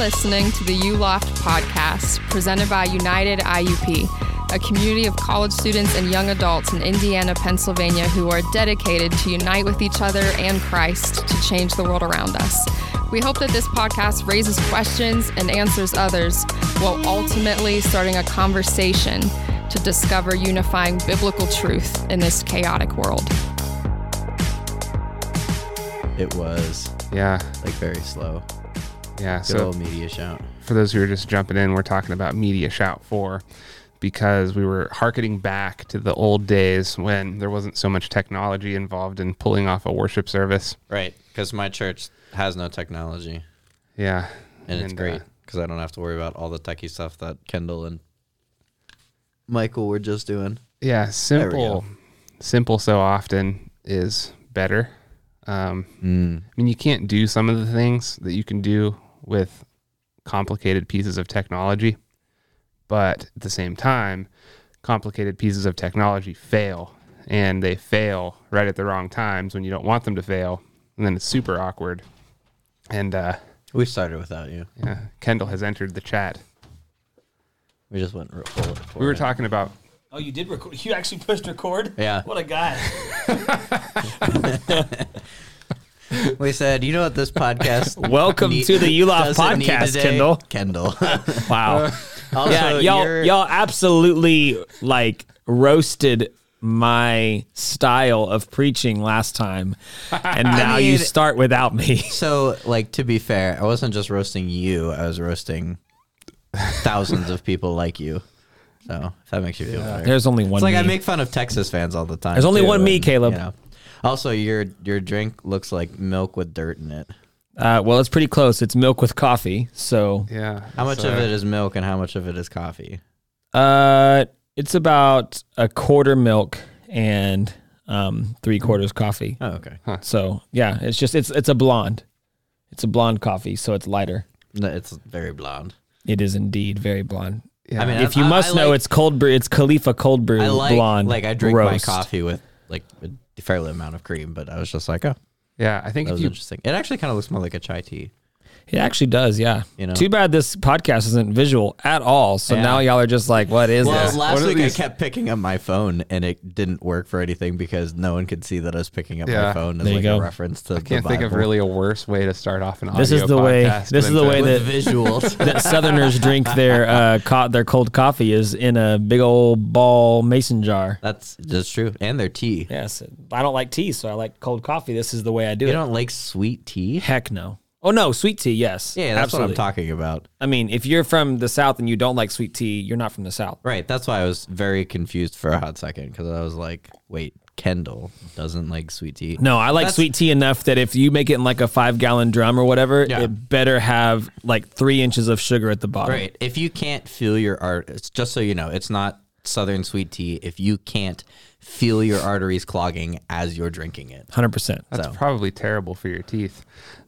listening to the ULoft podcast presented by United IUP, a community of college students and young adults in Indiana, Pennsylvania who are dedicated to unite with each other and Christ to change the world around us. We hope that this podcast raises questions and answers others while ultimately starting a conversation to discover unifying biblical truth in this chaotic world. It was Yeah, like very slow. Yeah. Good So MediaShout. for those who are just jumping in, we're talking about MediaShout 4 because we were harkening back to the old days when there wasn't so much technology involved in pulling off a worship service. Right, because my church has no technology, Yeah. and, it's uh, great because I don't have to worry about all the techie stuff that Kendall and Michael were just doing. yeah, simple simple so often is better. Um, Mm. I mean, you can't do some of the things that you can do with complicated pieces of technology, but at the same time, complicated pieces of technology fail, and they fail right at the wrong times when you don't want them to fail, and then it's super awkward. And uh, We started without you. yeah, Kendall has entered the chat. We just went r- full. We were talking about Oh, you did record. You actually pushed record. Yeah. What a guy. We said, you know what this podcast. Welcome need- to the doesn't podcast? Kendall. Kendall. Wow. also, yeah, y'all you're- y'all absolutely like roasted my style of preaching last time, and now you mean- start without me. So, like, to be fair, I wasn't just roasting you. I was roasting thousands of people like you. So, if that makes you feel better. There's only one. It's like I make fun of Texas fans all the time. There's only too, one me, and, Caleb. you know. Also, your your drink looks like milk with dirt in it. Uh, well, it's pretty close. It's milk with coffee. So, yeah. How much it's, of it is milk and how much of it is coffee? uh, it's about a quarter milk and um, three quarters coffee. Oh, okay. So yeah, it's just it's it's a blonde. It's a blonde coffee, so it's lighter. No, it's very blonde. It is indeed very blonde. Yeah. I mean, if I- you I- must I know, like- it's cold brew. It's Califia cold brew I like blonde. like I drink roast. my coffee with like a fairly amount of cream, but I was just like, oh, yeah, I think that if was you interesting. It actually kind of looks more like a chai tea. It actually does, yeah. You know? Too bad this podcast isn't visual at all. So Yeah. now y'all are just like, what is Well, this? last What week these- I kept picking up my phone and it didn't work for anything because no one could see that I was picking up my phone as There you like go. a reference to I can't think of really a worse way to start off an audio This is the way- this is the way that- visuals. that Southerners drink their uh, co- their cold coffee is in a big old ball mason jar. That's just true. And their tea. Yes, I don't like tea, so I like cold coffee. This is the way I do You it. don't like sweet tea? Heck no. Oh no, sweet tea, yes. Yeah, that's what I'm talking about. I mean, if you're from the South and you don't like sweet tea, you're not from the South. Right. That's why I was very confused for a hot second because I was like, wait, Kendall doesn't like sweet tea. No, I like That's- sweet tea enough that if you make it in like a five gallon drum or whatever, Yeah. it better have like three inches of sugar at the bottom. Right. If you can't feel your art, it's just so you know, it's not Southern sweet tea. If you can't feel your arteries clogging as you're drinking it, 100%. That's So. probably terrible for your teeth.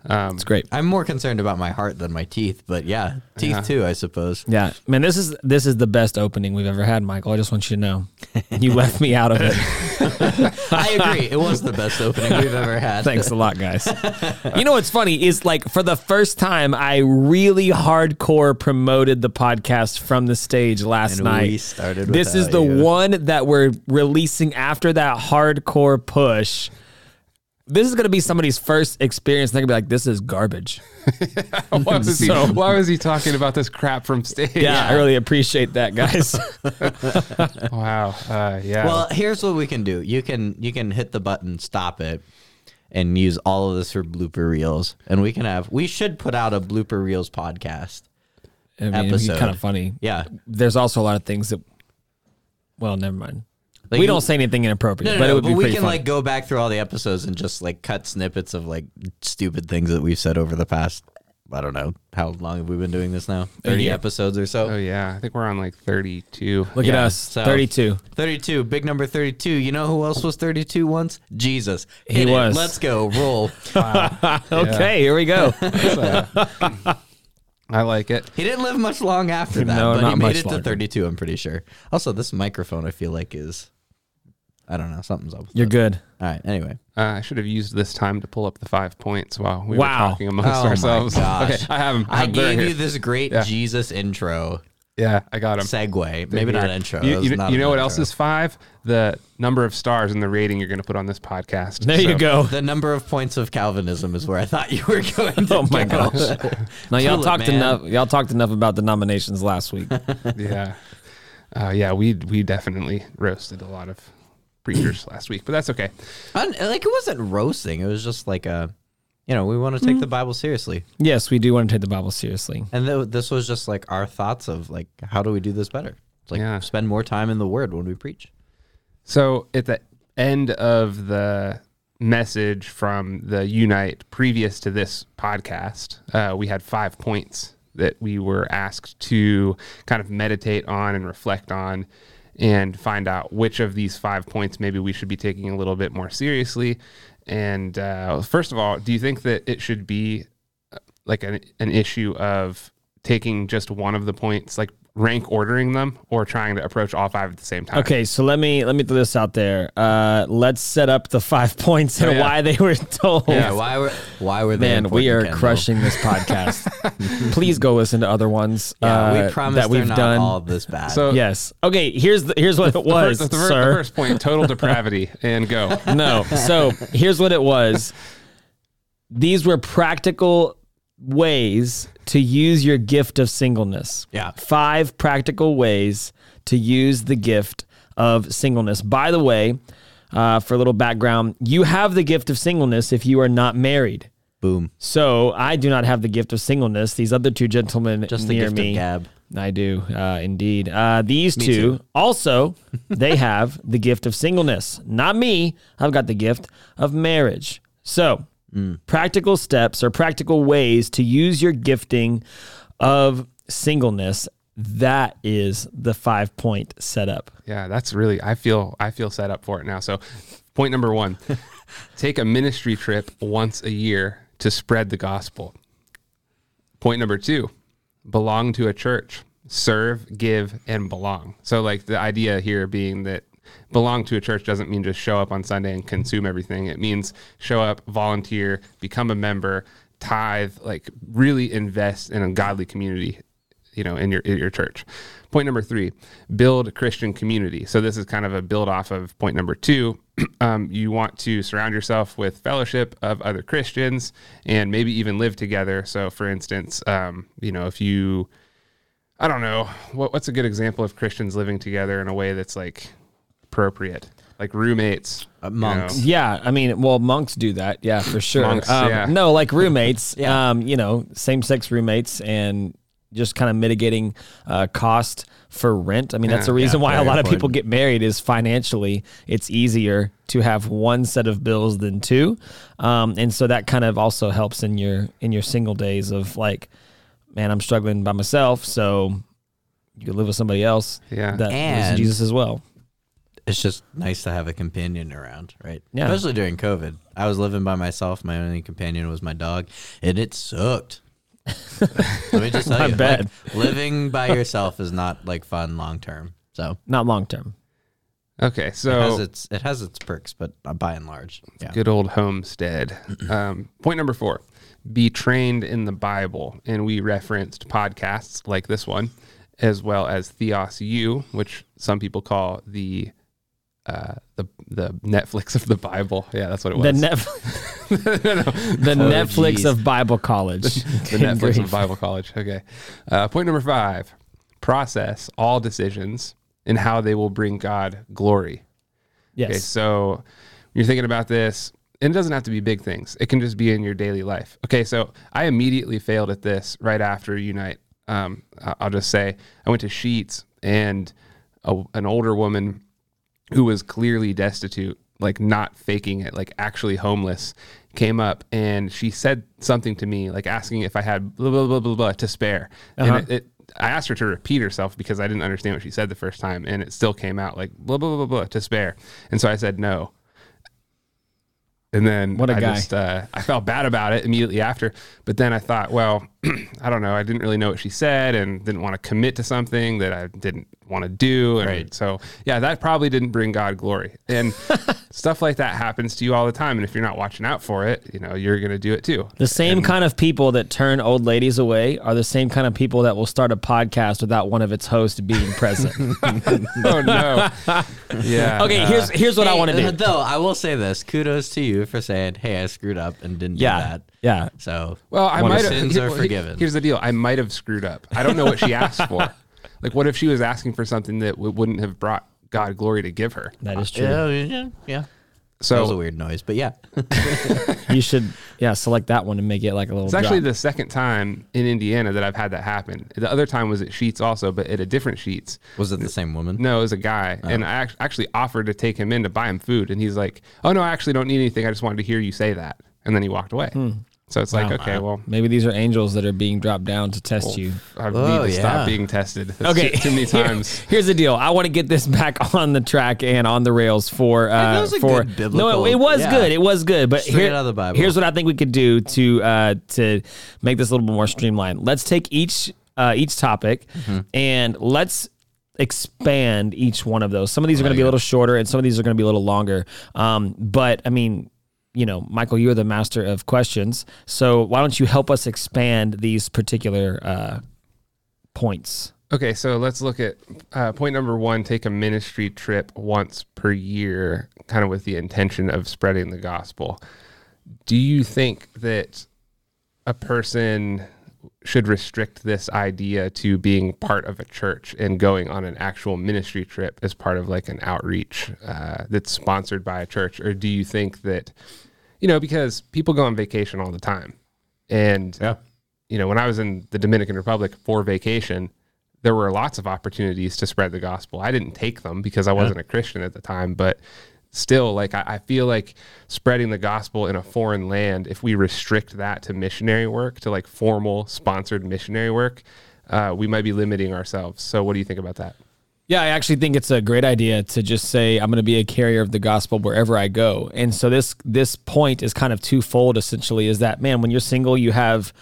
Um, It's great. I'm more concerned about my heart than my teeth. But yeah, teeth too, I suppose. Yeah, man, this is this is the best opening we've ever had, Michael. I just want you to know. You left me out of it. I agree. It was the best opening we've ever had. Thanks a lot, guys. You know what's funny is like for the first time, I really hardcore promoted the podcast from the stage last And night. we started This is the you. one that we're releasing after that hardcore push. This is gonna be somebody's first experience. They're gonna be like, "This is garbage." why, was he, why was he talking about this crap from stage? Yeah, I really appreciate that, guys. Wow. Uh, yeah. Well, here's what we can do. You can you can hit the button, stop it, and use all of this for blooper reels. And we can have we should put out a blooper reels podcast. I mean, it'd be Episode. kind of funny. Yeah. There's also a lot of things that. Well, never mind. Like we don't say anything inappropriate, No, no, but it would but be we pretty can funny. like go back through all the episodes and just like cut snippets of like stupid things that we've said over the past I don't know how long have we been doing this now? Oh, Thirty year. episodes or so. oh yeah, I think we're on like 32. Look Yeah, at us, so- 32. Thirty-two, big number thirty-two. You know who else was thirty-two once? Jesus. He Hit it. was. Let's go. Roll. Okay, here we go. Uh, I like it. He didn't live much long after that, No, but he made it to longer. 32, I'm pretty sure. Also, this microphone I feel like is I don't know. Something's up. With You're it. good. All right. Anyway, Uh, I should have used this time to pull up the five points while we Wow. were talking amongst oh ourselves. my gosh. Okay, I have them. I have- they're gave here. you this great Yeah. Jesus intro Yeah, I got them. segue. Maybe not intro. You, you- not you know what intro. else is five? The number of stars and the rating you're going to put on this podcast. There you go. The number of points of Calvinism is where I thought you were going. To Oh my go. gosh. Now y'all Tulip, talked man. enough. Y'all talked enough about the nominations last week. yeah, uh, yeah. We we definitely roasted a lot of preachers last week, but that's okay. Un- like it wasn't roasting. It was just like a, you know, we want to take the Bible seriously, yes, we do want to take the Bible seriously. and th- this was just like our thoughts of like how do we do this better? It's like Yeah. spend more time in the Word when we preach. So at the end of the message from the Unite previous to this podcast, uh, we had five points that we were asked to kind of meditate on and reflect on and find out which of these five points maybe we should be taking a little bit more seriously. And uh, first of all, do you think that it should be uh, like an, an issue of taking just one of the points, like rank ordering them, or trying to approach all five at the same time? Okay, so let me let me throw this out there. Uh, let's set up the five points and Oh, yeah. why they were told. Yeah, why were why were they? Man, we are Kendall? crushing this podcast. Please go listen to other ones Yeah, uh, we promise that we've not done. all this bad. So yes. Okay. Here's the, here's what it The fir- was, the, fir- sir. the first point, total depravity, and go. No. So here's what it was. These were practical ways to use your gift of singleness. Yeah. Five practical ways to use the gift of singleness. By the way, uh, for a little background, you have the gift of singleness if you are not married. boom, So I do not have the gift of singleness. These other two gentlemen just the near gift me. of gab. I do, uh, indeed. Uh, these Me two too. also, they have the gift of singleness. Not me. I've got the gift of marriage. So, Mm. practical steps or practical ways to use your gifting of singleness. That is the five point setup. Yeah, that's really. I feel. I feel set up for it now. So, point number one: take a ministry trip once a year to spread the gospel. Point number two: belong to a church, serve, give, and belong. So, like the idea here being that belong to a church doesn't mean just show up on Sunday and consume everything. It means show up, volunteer, become a member, tithe, like really invest in a godly community you know in your in your church. Point number three build christian community. So this is kind of a build off of point number two. Um, you want to surround yourself with fellowship of other christians and maybe even live together. So for instance um, you know if you i don't know what, what's a good example of christians living together in a way that's like appropriate like roommates Uh, you monks. know. Yeah, I mean, well, monks do that. Yeah, for sure. Monks, um, yeah. No, like roommates. Yeah. um, you know, same sex roommates and just kind of mitigating uh, cost for rent. I mean, that's Yeah, the reason yeah, why a very lot of people get married is financially it's easier to have one set of bills than two, um, and so that kind of also helps in your in your single days of like, man, I'm struggling by myself, so you could live with somebody else Yeah. that lives in And- Jesus as well. It's just nice to have a companion around, right? Yeah. Especially during COVID. I was living by myself. My only companion was my dog, and it sucked. Let me just tell I you, bet. like, living by yourself is not like fun long term. So Not long term. okay it has so its it has its perks, but uh, by and large, yeah. Good old homestead. um, point number four be trained in the Bible. And we referenced podcasts like this one, as well as TheosU, which some people call the uh, the the Netflix of the Bible. Yeah, that's what it was. The Netflix. the Oh, Netflix geez. of Bible college. the Netflix of Bible College. Okay. Uh, point number five process all decisions and how they will bring God glory. Yes. Okay, so you're thinking about this, and it doesn't have to be big things. It can just be in your daily life. Okay, so I immediately failed at this right after Unite. Um, I'll just say I went to Sheetz, and a, an older woman who was clearly destitute, like not faking it, like actually homeless, came up and she said something to me, like asking if I had blah blah blah blah blah to spare. Uh-huh. And it, it, I asked her to repeat herself because I didn't understand what she said the first time, and it still came out like blah blah blah blah to spare. And so I said no. And then What a I guy. just uh, I felt bad about it immediately after, but then I thought, well, I don't know, I didn't really know what she said and didn't want to commit to something that I didn't want to do. And Right. so, yeah, that probably didn't bring God glory. And stuff like that happens to you all the time. And if you're not watching out for it, you know, you're going to do it too. The same kind of people that turn old ladies away are the same kind of people that will start a podcast without one of its hosts being present. oh, no. Yeah. okay, uh, here's here's what I Hey, want to do. Though I will say this, kudos to you for saying, "Hey, I screwed up and didn't do that." Yeah. So Well, I might have. sins here- are well, forgiven. Here's the deal: I might have screwed up. I don't know what she asked for. Like, what if she was asking for something that w- wouldn't have brought God glory to give her? That is true. yeah, yeah, yeah. That was a weird noise, but yeah. You should yeah select that one and make it like a little. it's actually drop. the second time in Indiana that I've had that happen. The other time was at Sheetz also, but at a different Sheetz. Was it the same woman? No, it was a guy, oh. and I actually offered to take him in to buy him food, and he's like, "Oh no, I actually don't need anything. I just wanted to hear you say that," and then he walked away. Hmm. So it's like, okay, well, Maybe these are angels that are being dropped down to test you. I need Oh, to yeah. stop being tested. That's Okay, too, too many Here- times. here's the deal. I want to get this back on the track and on the rails for uh, that was a for good biblical- no, it, it was yeah. good. It was good. But Straight here, out of the Bible. here's what I think we could do to uh, to make this a little bit more streamlined. Let's take each uh, each topic Mm-hmm. and let's expand each one of those. Some of these are going to be a little shorter, and some of these are going to be a little longer. Um, but I mean. You know, Michael, you're the master of questions. So why don't you help us expand these particular uh, points? Okay, so let's look at uh, point number one take a ministry trip once per year, kind of with the intention of spreading the gospel. Do you think that a person should restrict this idea to being part of a church and going on an actual ministry trip as part of like an outreach uh, that's sponsored by a church? Or do you think that, you know, because people go on vacation all the time. And Yeah. you know, when I was in the Dominican Republic for vacation, there were lots of opportunities to spread the gospel. I didn't take them because I wasn't a Christian at the time, but still, like, I, I feel like spreading the gospel in a foreign land, if we restrict that to missionary work, to like formal sponsored missionary work, uh, we might be limiting ourselves. So, what do you think about that? Yeah, I actually think it's a great idea to just say I'm going to be a carrier of the gospel wherever I go. And so this this point is kind of twofold essentially is that man, when you're single, you have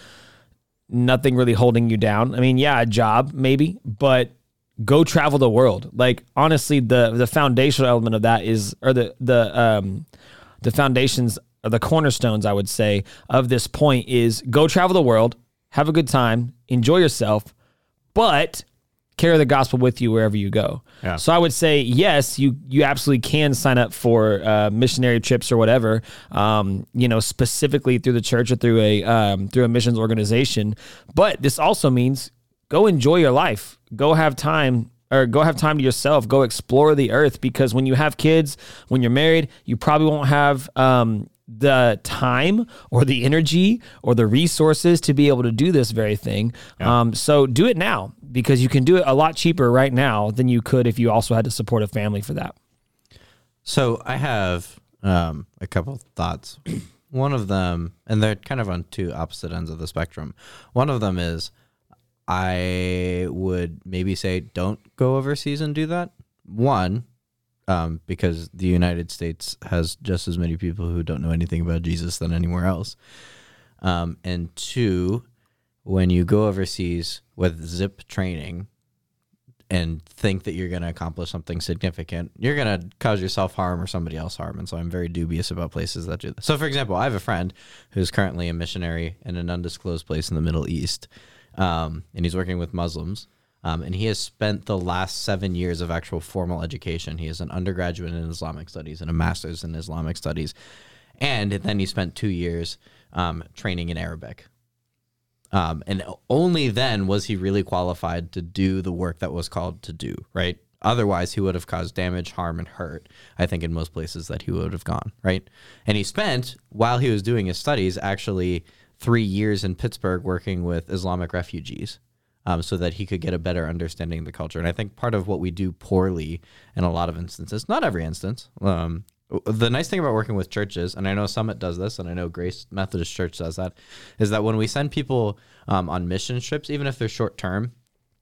nothing really holding you down. I mean, yeah, a job maybe, but go travel the world. Like honestly, the the foundational element of that is or the the um the foundations or the cornerstones I would say of this point is go travel the world, have a good time, enjoy yourself, but carry the gospel with you wherever you go. Yeah. So I would say yes, you you absolutely can sign up for uh, missionary trips or whatever. Um, you know, specifically through the church or through a um, through a missions organization. But this also means go enjoy your life. Go have time. Or go have time to yourself. Go explore the earth because when you have kids, when you're married, you probably won't have um, the time or the energy or the resources to be able to do this very thing. Um, so do it now because you can do it a lot cheaper right now than you could if you also had to support a family for that. So I have um, a couple thoughts. One of them, and they're kind of on two opposite ends of the spectrum. One of them is I would maybe say don't go overseas and do that. One, um, because the United States has just as many people who don't know anything about Jesus than anywhere else. Um, and two, when you go overseas with zip training, and think that you're going to accomplish something significant, you're going to cause yourself harm or somebody else harm. And so I'm very dubious about places that do this. So, for example, I have a friend who's currently a missionary in an undisclosed place in the Middle East, um, and he's working with Muslims. Um, and he has spent the last seven years of actual formal education. He is an undergraduate in Islamic studies and a master's in Islamic studies. And then he spent two years um, training in Arabic. Um, and only then was he really qualified to do the work that was called to do, right? Otherwise, he would have caused damage, harm, and hurt, I think, in most places that he would have gone, right? And he spent, while he was doing his studies, actually three years in Pittsburgh working with Islamic refugees um, so that he could get a better understanding of the culture. And I think part of what we do poorly in a lot of instances, not every instance, um, the nice thing about working with churches, and I know Summit does this, and I know Grace Methodist Church does that, is that when we send people um, on mission trips, even if they're short term,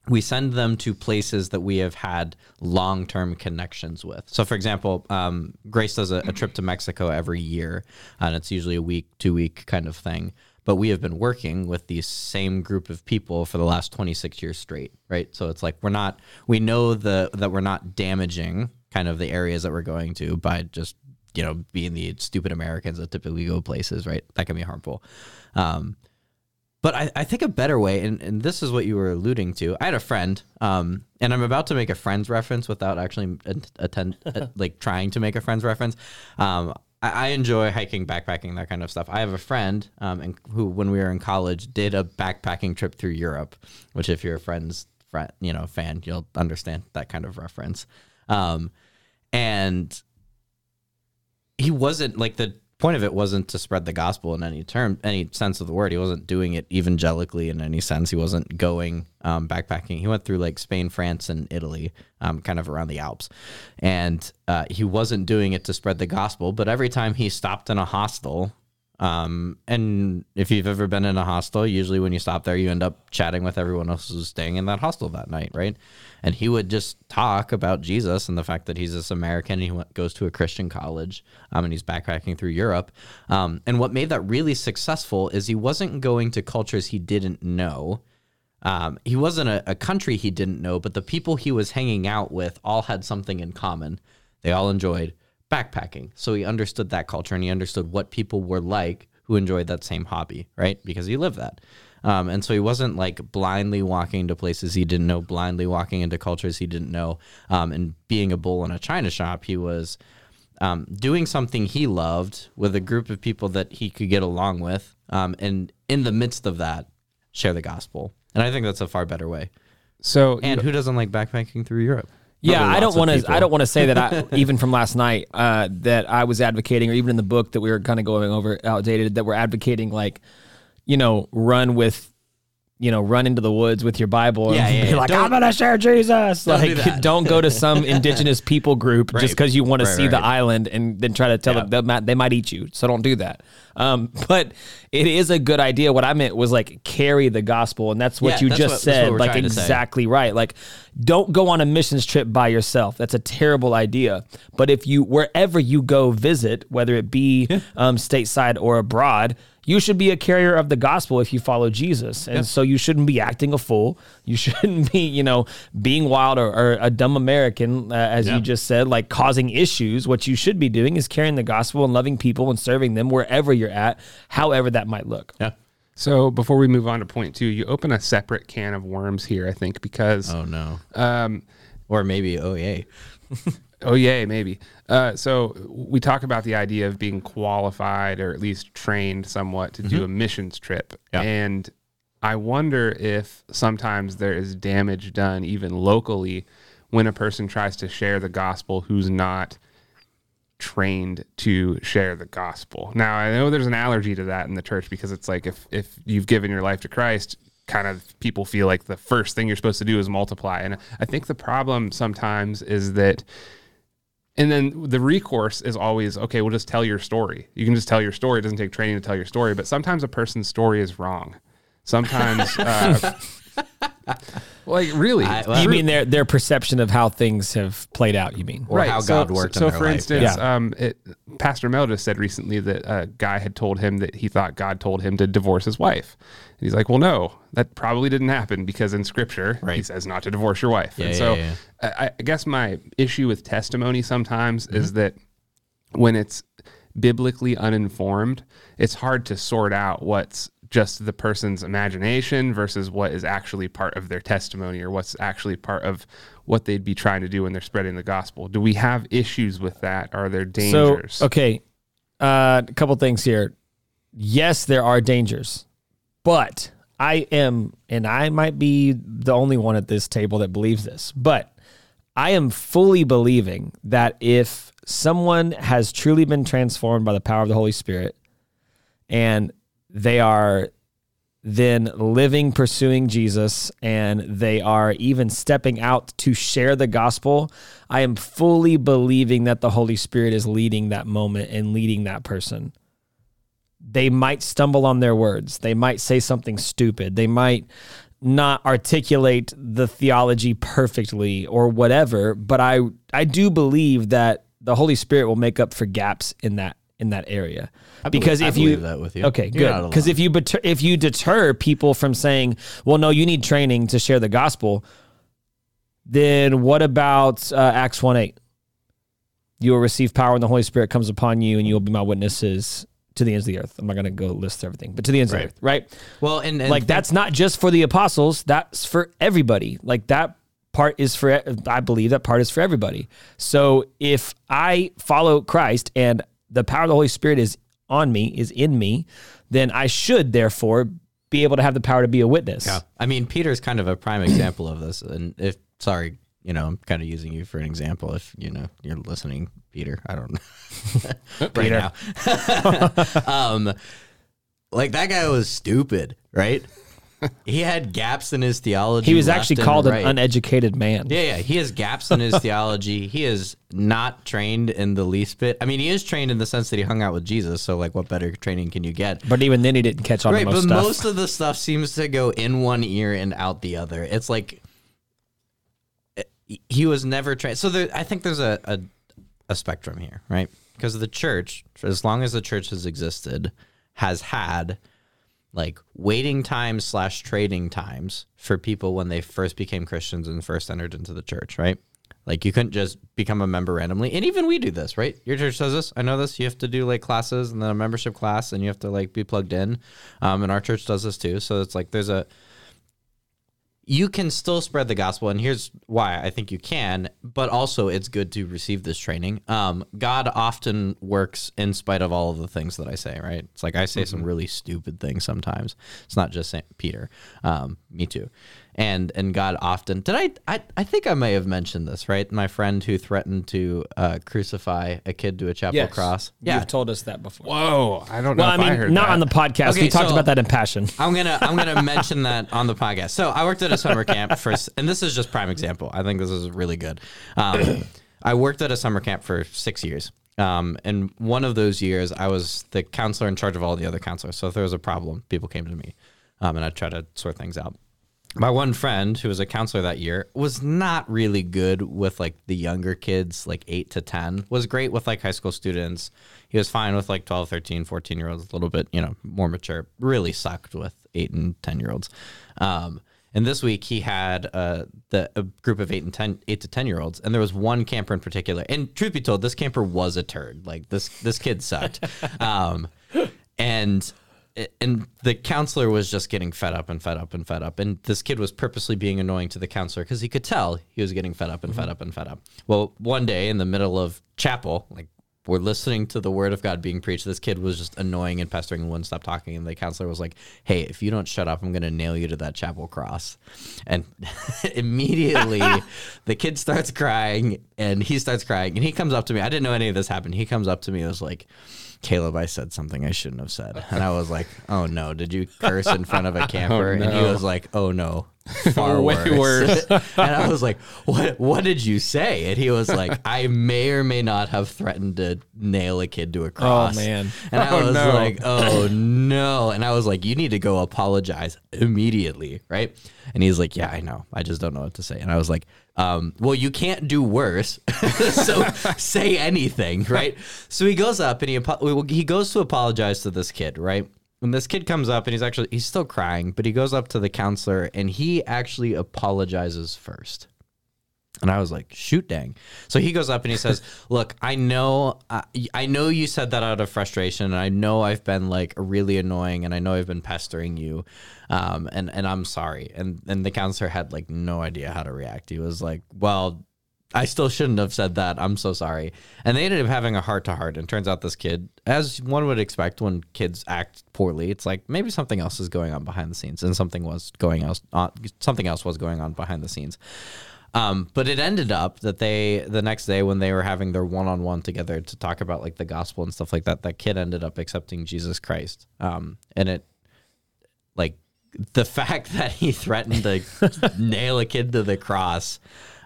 we send them to places that we have had long term connections with. So, for example, um, Grace does a, a trip to Mexico every year, and it's usually a week, two week kind of thing. but we have been working with the same group of people for the last 26 years straight, right? So it's like we're not, we know the that we're not damaging kind of the areas that we're going to by just you know being the stupid Americans that typically go places, right? That can be harmful. Um, but I, I think a better way, and, and this is what you were alluding to. I had a friend, um, and I'm about to make a friend's reference without actually attend, like trying to make a friend's reference. Um, I, I, enjoy hiking, backpacking, that kind of stuff. I have a friend um, and who, when we were in college, did a backpacking trip through Europe. Which, if you're a friend's friend, you know, fan, you'll understand that kind of reference. Um, and he wasn't like the point of it wasn't to spread the gospel in any term, any sense of the word. He wasn't doing it evangelically in any sense. He wasn't going um, backpacking. He went through like Spain, France, and Italy, um, kind of around the Alps, and uh, he wasn't doing it to spread the gospel. But every time he stopped in a hostel, um, and if you've ever been in a hostel, usually when you stop there, you end up chatting with everyone else who's staying in that hostel that night, right? And he would just talk about Jesus and the fact that he's this American. he went, goes to a Christian college, um, and he's backpacking through Europe. Um, and what made that really successful is he wasn't going to cultures he didn't know. Um, he wasn't a, a country he didn't know, but the people he was hanging out with all had something in common. They all enjoyed backpacking. So he understood that culture and he understood what people were like who enjoyed that same hobby, right? Because he lived that. Um, and so he wasn't like blindly walking to places he didn't know, blindly walking into cultures he didn't know, um, and being a bull in a china shop. He was um, doing something he loved with a group of people that he could get along with. Um, and in the midst of that, share the gospel. And I think that's a far better way. So, and who doesn't like backpacking through Europe? Yeah, I don't want to. I don't want to say that. I even from last night uh, that I was advocating, or even in the book that we were kind of going over outdated, that we're advocating like, you know, run with you know, run into the woods with your Bible and yeah, yeah, be like, don't, I'm gonna share Jesus. Don't like, do don't go to some indigenous people group right. just because you want right, to see right. the island and then try to tell yeah. them they might eat you. So don't do that. Um, but it is a good idea. What I meant was like carry the gospel, and that's what yeah, you that's just what, said. Like exactly right. Like don't go on a missions trip by yourself. That's a terrible idea. But if you wherever you go visit, whether it be um, stateside or abroad you should be a carrier of the gospel if you follow Jesus. And so you shouldn't be acting a fool. You shouldn't be, you know, being wild or, or a dumb American, uh, as you just said, like causing issues. What you should be doing is carrying the gospel and loving people and serving them wherever you're at, however that might look. Yeah. So before we move on to point two, you open a separate can of worms here, I think, because oh no, um, or maybe oh yay. Oh, yeah, maybe. Uh, so we talk about the idea of being qualified or at least trained somewhat to mm-hmm. do a missions trip. Yeah. And I wonder if sometimes there is damage done even locally when a person tries to share the gospel who's not trained to share the gospel. Now, I know there's an allergy to that in the church because it's like if if you've given your life to Christ, kind of people feel like the first thing you're supposed to do is multiply. And I think the problem sometimes is that and then the recourse is always okay, we'll just tell your story. You can just tell your story. It doesn't take training to tell your story, but sometimes a person's story is wrong. Sometimes, uh, like really, I, well, you mean their their perception of how things have played out? You mean, or right. how so, God worked? So, in for life. instance, yeah. um, it, Pastor Mel just said recently that a guy had told him that he thought God told him to divorce his wife, and he's like, well, no, that probably didn't happen because in scripture, right. he says not to divorce your wife. Yeah, and yeah, so yeah. I, I, guess my issue with testimony sometimes mm-hmm. is that when it's biblically uninformed, it's hard to sort out what's just the person's imagination versus what is actually part of their testimony or what's actually part of what they'd be trying to do when they're spreading the gospel. Do we have issues with that? Are there dangers? So, okay. Uh, a couple things here. Yes, there are dangers. But I am, and I might be the only one at this table that believes this, but I am fully believing that if someone has truly been transformed by the power of the Holy Spirit and they are then living, pursuing Jesus, and they are even stepping out to share the gospel, I am fully believing that the Holy Spirit is leading that moment and leading that person they might stumble on their words. They might say something stupid. They might not articulate the theology perfectly or whatever, but I I do believe that the Holy Spirit will make up for gaps in that in that area. because I if you that with you. Okay, You're good. Because if you if you deter people from saying, "Well, no, you need training to share the gospel," then what about uh, Acts one eight? You will receive power when the Holy Spirit comes upon you, and you will be my witnesses to the ends of the earth. I'm not going to go list everything, but to the ends of the earth, right? Well, and, and like that's not just for the apostles that's for everybody like that part is for i believe that part is for everybody so if i follow christ and the power of the holy spirit is on me is in me then i should therefore be able to have the power to be a witness Yeah. I mean, Peter's kind of a prime example of this. And if, sorry, you know, I'm kind of using you for an example. If, you know, you're listening, Peter, I don't know. right now. um, like that guy was stupid, right? He had gaps in his theology. he was actually called right. an uneducated man Yeah, yeah. He has gaps in his theology. He is not trained in the least bit. I mean, he is trained in the sense that he hung out with Jesus. So, like, what better training can you get? but even then he didn't catch on Right, to but most stuff most of the stuff seems to go in one ear and out the other. It's like eh, he was never trained. So there, I think there's a, a a spectrum here, right? Because the church, as long as the church has existed, has had like waiting times slash trading times for people when they first became Christians and first entered into the church, right? Like you couldn't just become a member randomly. And even we do this, right? Your church does this. I know this. You have to do like classes and then a membership class and you have to like be plugged in. Um, and our church does this too. So it's like there's a you can still spread the gospel and here's why i think you can but also it's good to receive this training. Um, god often works in spite of all of the things that i say right? It's like i say some really stupid things sometimes. It's not just Saint peter. Um, me too and and god often did I, I i think i may have mentioned this right my friend who threatened to uh, crucify a kid to a chapel Yes. cross you've told us that before Whoa, I don't know well i if I, mean heard not that. on the podcast Okay, we talked so- about that in passion I'm gonna I'm gonna mention that on the podcast. So I worked at a summer camp for, and this is just prime example. I think this is really good. Um, I worked at a summer camp for six years. Um, and one of those years, I was the counselor in charge of all the other counselors. So if there was a problem, people came to me, um, and I'd try to sort things out. My one friend, who was a counselor that year, was not really good with like the younger kids, like eight to 10, was great with like high school students. He was fine with like 12, 13, 14 year olds, a little bit, you know, more mature, really sucked with eight and 10 year olds. Um, and this week he had uh, the a group of eight and ten, eight to ten year olds, and there was one camper in particular. And truth be told, this camper was a turd. Like this, this kid sucked. um, and and the counselor was just getting fed up and fed up and fed up. And this kid was purposely being annoying to the counselor because he could tell he was getting fed up and fed mm-hmm. up and fed up. Well, one day in the middle of chapel, like we're listening to the word of God being preached, this kid was just annoying and pestering and wouldn't stop talking. And the counselor was like, Hey, if you don't shut up, I'm going to nail you to that chapel cross. And immediately the kid starts crying and he starts crying and he comes up to me. I didn't know any of this happened. He comes up to me and was like, Caleb, I said something I shouldn't have said. And I was like, oh no, did you curse in front of a camper? Oh, and he was like, oh no, far Way worse. and I was like, what, what did you say? And he was like, I may or may not have threatened to nail a kid to a oh, cross. Oh man. And I Oh, was no. like, oh no. And I was like, you need to go apologize immediately. Right. And he's like, yeah, I know. I just don't know what to say. And I was like, um, well, you can't do worse. so say anything. Right. So he goes up and he, he goes to apologize to this kid. Right. And this kid comes up and he's actually, he's still crying, but he goes up to the counselor and he actually apologizes first. And I was like, shoot, dang. So he goes up and he says, look, I know, uh, I know you said that out of frustration. And I know I've been like really annoying and I know I've been pestering you. Um, and, and I'm sorry. And, and the counselor had like no idea how to react. He was like, well, I still shouldn't have said that. I'm so sorry. And they ended up having a heart to heart. And turns out this kid, as one would expect when kids act poorly, it's like maybe something else is going on behind the scenes, and something was going else. On, something else was going on behind the scenes. Um, but it ended up that they the next day when they were having their one on one together to talk about like the gospel and stuff like that, that kid ended up accepting Jesus Christ. Um, and it like the fact that he threatened to nail a kid to the cross,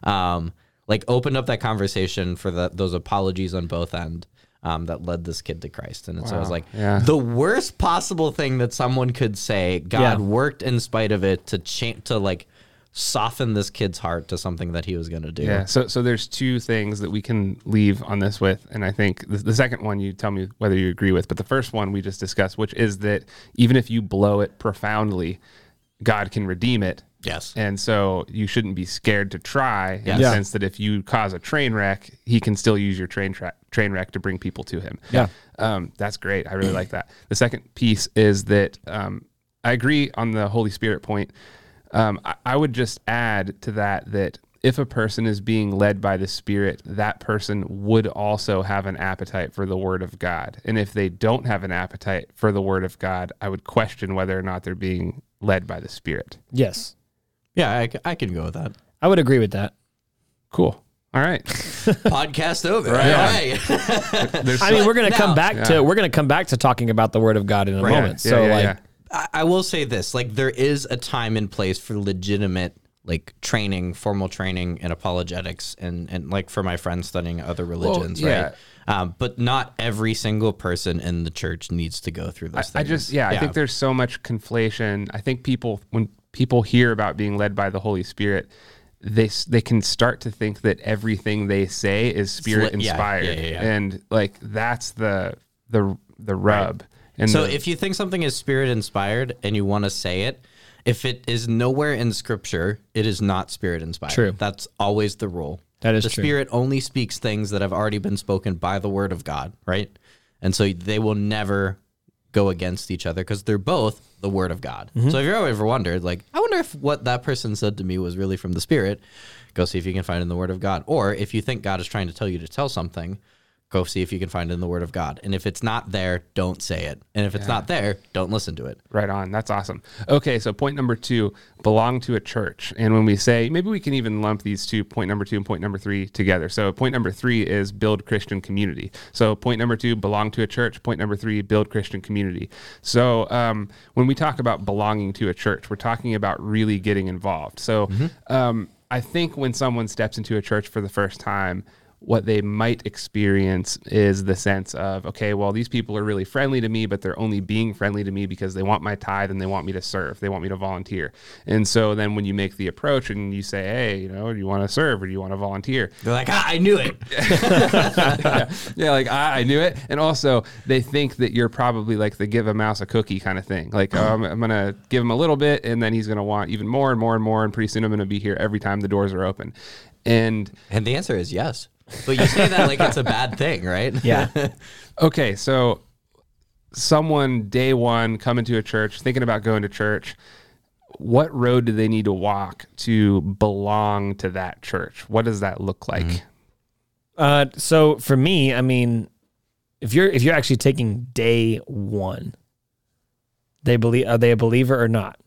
um, like opened up that conversation for the, those apologies on both end. Um, that led this kid to Christ, and so I was like, Yeah. the worst possible thing that someone could say. God Yeah. worked in spite of it to change to like soften this kid's heart to something that he was going to do. Yeah. So so there's two things that we can leave on this with, and I think the, the second one you tell me whether you agree with, but the first one we just discussed, which is that even if you blow it profoundly, God can redeem it. Yes. And so you shouldn't be scared to try in Yes. the Yeah. sense that if you cause a train wreck, he can still use your train tra- train wreck to bring people to him. Yeah. Um, that's great. I really like that. The second piece is that um, I agree on the Holy Spirit point. Um, I, I would just add to that that if a person is being led by the Spirit, that person would also have an appetite for the Word of God. And if they don't have an appetite for the Word of God, I would question whether or not they're being led by the Spirit. Yes. Yeah, I can go with that. I would agree with that. Cool. All right. Podcast over. Right. All right. There's I mean, we're going to come back Yeah. to we're going to come back to talking about the word of God in a Right. moment. Yeah, so yeah, like yeah. I, I will say this: like there is a time and place for legitimate like training, formal training in apologetics, and and like for my friends studying other religions, yeah. right? Um, but not every single person in the church needs to go through those I things. just yeah, I think there's so much conflation. I think people when people hear about being led by the Holy Spirit, they they can start to think that everything they say is spirit inspired, yeah, yeah, yeah. and like that's the the the rub. And So the- if you think something is spirit inspired and you want to say it, if it is nowhere in scripture, it is not spirit inspired. True. That's always the rule. That is the true. spirit only speaks things that have already been spoken by the word of God, right? And so they will never go against each other because they're both the word of God. Mm-hmm. So if you're ever wondered, like, I wonder if what that person said to me was really from the spirit, go see if you can find it in the word of God. Or if you think God is trying to tell you to tell something, go see if you can find it in the word of God. And if it's not there, don't say it. And if it's not there, don't listen to it. Right on. That's awesome. Okay, so point number two, belong to a church. And when we say, maybe we can even lump these two, point number two and point number three, together. So point number three is build Christian community. So point number two, belong to a church. Point number three, build Christian community. So um, when we talk about belonging to a church, we're talking about really getting involved. So um, I think when someone steps into a church for the first time, what they might experience is the sense of, okay, well, these people are really friendly to me, but they're only being friendly to me because they want my tithe and they want me to serve. They want me to volunteer. And so then when you make the approach and you say, hey, you know, do you want to serve or do you want to volunteer? They're like, ah, I knew it. yeah, like I, I knew it. And also, they think that you're probably like the give a mouse a cookie kind of thing. Like, oh, I'm, I'm going to give him a little bit and then he's going to want even more and more and more. And pretty soon I'm going to be here every time the doors are open. And And the answer is yes. But you say that like it's a bad thing, right? Yeah. Okay, so someone day one coming to a church, thinking about going to church, what road do they need to walk to belong to that church? What does that look like? Uh, so for me, I mean, if you're if you're actually taking day one, they believe are they a believer or not?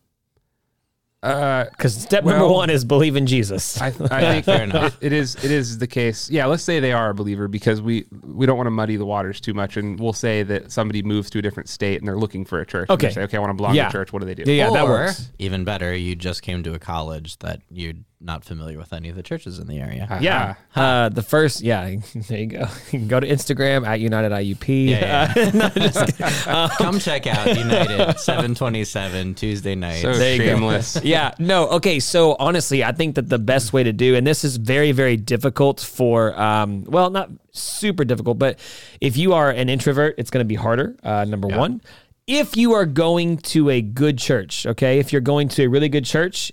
Uh, Because step number Well- one is believe in Jesus. I, I think fair enough. it- it is it is the case. Yeah, let's say they are a believer because we we don't want to muddy the waters too much, and we'll say that somebody moves to a different state and they're looking for a church. and Okay. say okay, I want to belong Yeah. to church. What do they do? yeah, yeah, that works. Even better, you just came to a college that you're not familiar with any of the churches in the area. Aha. Yeah. Uh, the first, yeah, there you go. You can go to Instagram at United IUP. Yeah, Uh, no, just kidding. Come check out United 727 Tuesday night. So There you go. shameless. yeah, no, okay. So honestly, I think that the best way to do, and this is very, very difficult for, um, well, not super difficult, but if you are an introvert, it's going to be harder. Uh, number one, if you are going to a good church, okay, if you're going to a really good church,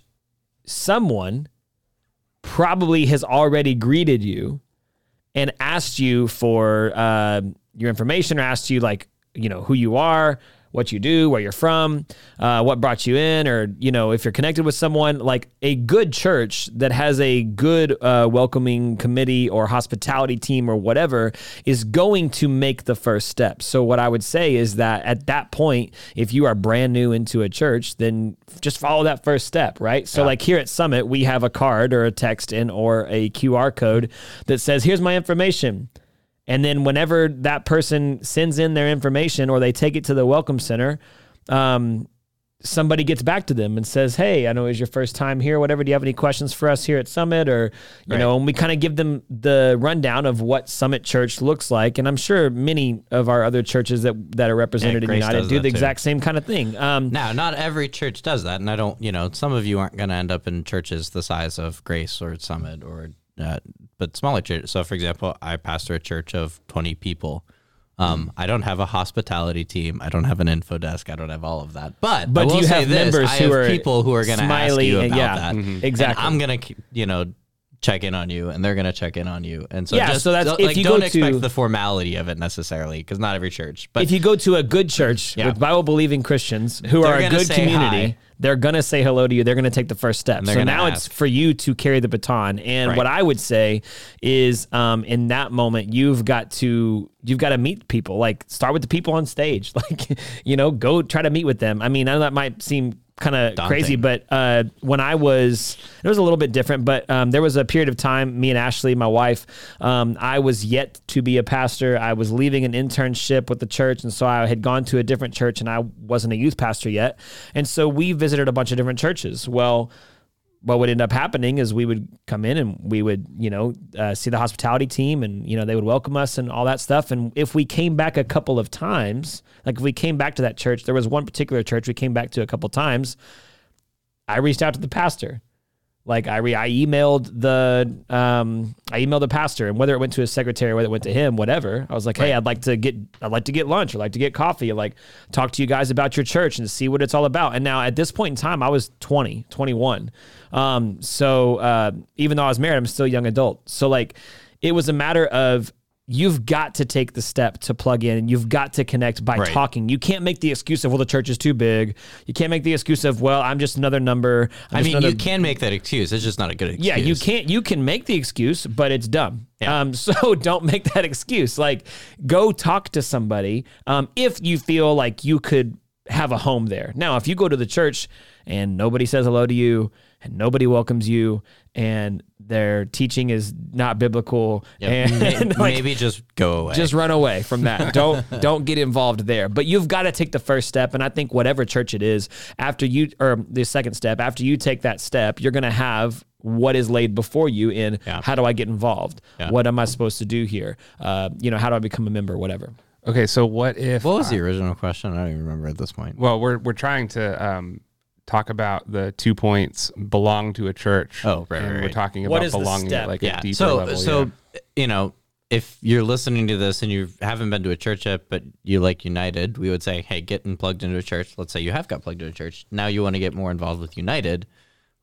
someone probably has already greeted you and asked you for uh, your information or asked you like you know who you are what you do where you're from uh, what brought you in or you know if you're connected with someone like a good church that has a good uh, welcoming committee or hospitality team or whatever is going to make the first step. So what i would say is that at that point if you are brand new into a church then just follow that first step right? So like here at summit we have a card or a text in or a qr code that says here's my information and then whenever that person sends in their information or they take it to the welcome center, um, somebody gets back to them and says, "Hey, I know it's your first time here. Whatever. Do you have any questions for us here at Summit?" Or you Right. know, and we kind of give them the rundown of what Summit Church looks like. And I'm sure many of our other churches that that are represented in Grace United do the too. exact same kind of thing. Um, Now, not every church does that, and I don't. You know, some of you aren't going to end up in churches the size of Grace or Summit or, uh, but smaller church. So, for example, I pastor a church of twenty people. Um, I don't have a hospitality team. I don't have an info desk. I don't have all of that. But But I will you say have this, members I who have are people who are going to ask smiley you and- about yeah, that. mhm. exactly. And I'm going to, you know, check in on you, and they're going to check in on you. And so, Yeah, just, so that's- if you don't go expect to- the formality of it necessarily, because not every church. But if you go to a good church Yeah. with Bible believing Christians who They're are a good community, hi. they're going to say hello to you. They're going to take the first step. So now ask. it's for you to carry the baton. And Right. what I would say is um, in that moment, you've got to you've got to meet people. Like start with the people on stage. Like, you know, go try to meet with them. I mean, I know that might seem kind of crazy, but uh, when I was, it was a little bit different. But um, there was a period of time, me and Ashley, my wife, um, I was yet to be a pastor. I was leaving an internship with the church, and so I had gone to a different church, and I wasn't a youth pastor yet. And so we visited a bunch of different churches. Well, what would end up happening is we would come in and we would, you know, uh, see the hospitality team and, you know, they would welcome us and all that stuff. And if we came back a couple of times, like if we came back to that church, there was one particular church we came back to a couple times. I reached out to the pastor. Like I re- I emailed the um I emailed the pastor and whether it went to his secretary, whether it went to him, whatever. I was like, hey, I'd like to get I'd like to get lunch or like to get coffee, like talk to you guys about your church and see what it's all about. And now at this point in time, I was 20, 21. Um, so uh, even though I was married, I'm still a young adult. So like it was a matter of you've got to take the step to plug in and you've got to connect by Right. talking. You can't make the excuse of well the church is too big. You can't make the excuse of well I'm just another number. I'm I mean, another- you can make that excuse. It's just not a good excuse. yeah, you can't. You can make the excuse, but it's dumb. Yeah. Um, so don't make that excuse. Like, go talk to somebody um, if you feel like you could have a home there. Now, if you go to the church and nobody says hello to you and nobody welcomes you and their teaching is not biblical and May- like, maybe just go away. just run away from that. Don't don't get involved there. But you've got to take the first step, and I think whatever church it is, after you or the second step, after you take that step, you're going to have what is laid before you in Yeah. how do I get involved? Yeah. What am I supposed to do here? Uh, you know, how do I become a member? Whatever. Okay, so what if? what was the original question? I don't even remember at this point. Well, we're we're trying to um, talk about the two points belong to a church. Oh, right, and right, we're talking about belonging step? at like yeah. a deeper so level. so yeah. you know, if you're listening to this and you haven't been to a church yet, but you like United, we would say, hey, get in plugged into a church. Let's say you have got plugged into a church. Now you want to get more involved with United.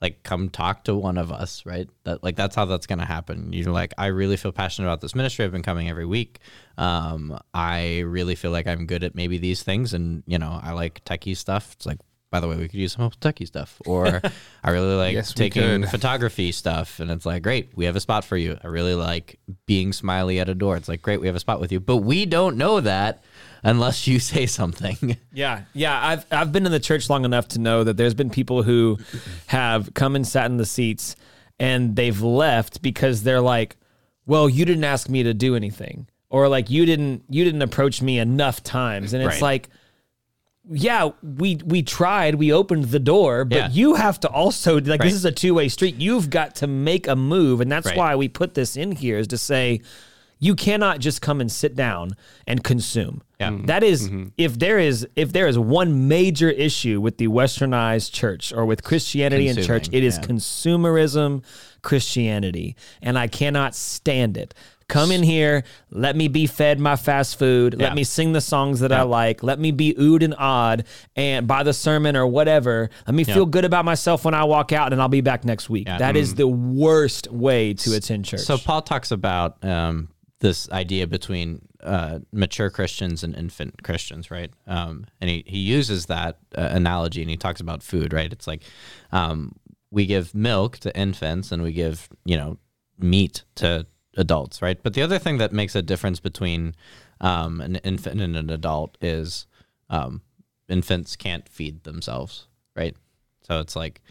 Like, come talk to one of us, right? That like that's how that's gonna happen. You're like, I really feel passionate about this ministry. I've been coming every week. Um, I really feel like I'm good at maybe these things, and you know, I like techie stuff. It's like, by the way, we could use some techie stuff, or I really like Yes, taking photography stuff and it's like great we have a spot for you i really like being smiley at a door it's like great we have a spot with you but we don't know that unless you say something Yeah, yeah. I've I've been in the church long enough to know that there's been people who have come and sat in the seats and they've left because they're like, "Well, you didn't ask me to do anything." Or like you didn't you didn't approach me enough times. And it's Right. like yeah, we we tried, we opened the door, but Yeah. you have to also like Right. this is a two-way street. You've got to make a move and that's Right. why we put this in here is to say you cannot just come and sit down and consume. Yeah. Mm-hmm. That is- mm-hmm. if there is if there is one major issue with the westernized church or with Christianity and church, Consuming, it is yeah. consumerism Christianity. And I cannot stand it. Come in here, let me be fed my fast food, let me sing the songs that I like, let me be oohed and awed and by the sermon or whatever. Let me feel good about myself when I walk out and I'll be back next week. That is the worst way to attend church. so paul talks about um, this idea between uh, mature christians and infant christians right um, and he, he uses that uh, analogy and he talks about food right it's like um, we give milk to infants and we give you know meat to adults right but the other thing that makes a difference between um, an infant and an adult is um, infants can't feed themselves right so it's like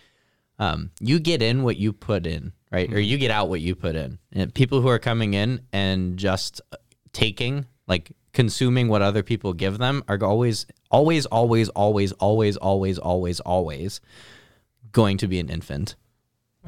um, you get in what you put in, right? Or you get out what you put in. And people who are coming in and just uh, taking like consuming what other people give them, are always, always, always, always, always, always, always, always going to be an infant.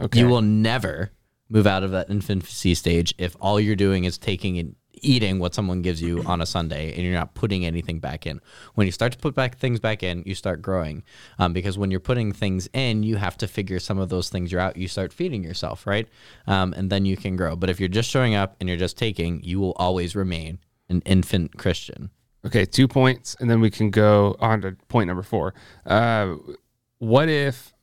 Okay. You will never move out of that infancy stage if all you're doing is taking and eating what someone gives you on a Sunday and you're not putting anything back in. When you start to put back things back in, you start growing. Um, because when you're putting things in, you have to figure some of those things are out. You start feeding yourself, right? Um, and then you can grow. But if you're just showing up and you're just taking, you will always remain an infant Christian. Okay, two points, and then we can go on to point number four. Uh, what if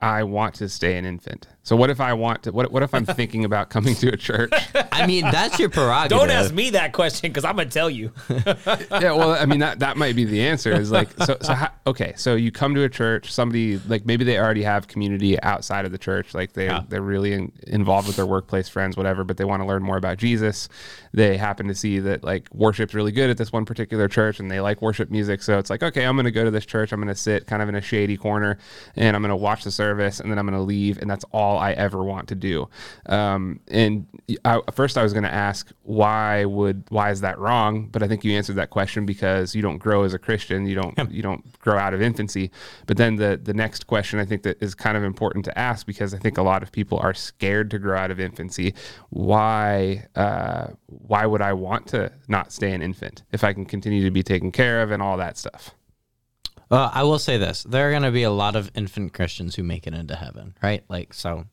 I want to stay an infant? So what if I want to? What, what if I'm thinking about coming to a church? I mean, that's your prerogative. Don't ask me that question because I'm gonna tell you. yeah, well, I mean that that might be the answer. Is like so. So how, okay, so you come to a church. Somebody like maybe they already have community outside of the church. Like they they're really in, involved with their workplace friends, whatever. But they want to learn more about Jesus. They happen to see that like worship's really good at this one particular church, and they like worship music. So it's like, okay, I'm going to go to this church. I'm going to sit kind of in a shady corner, and I'm going to watch the service, and then I'm going to leave, and that's all I ever want to do. Um, and I, first, I was going to ask why would why is that wrong? But I think you answered that question because you don't grow as a Christian. You don't you don't grow out of infancy. But then the the next question I think that is kind of important to ask because I think a lot of people are scared to grow out of infancy. Why uh, why would I want to not stay an infant if I can continue to be taken care of and all that stuff? Well, I will say this: there are going to be a lot of infant Christians who make it into heaven, right? Like, so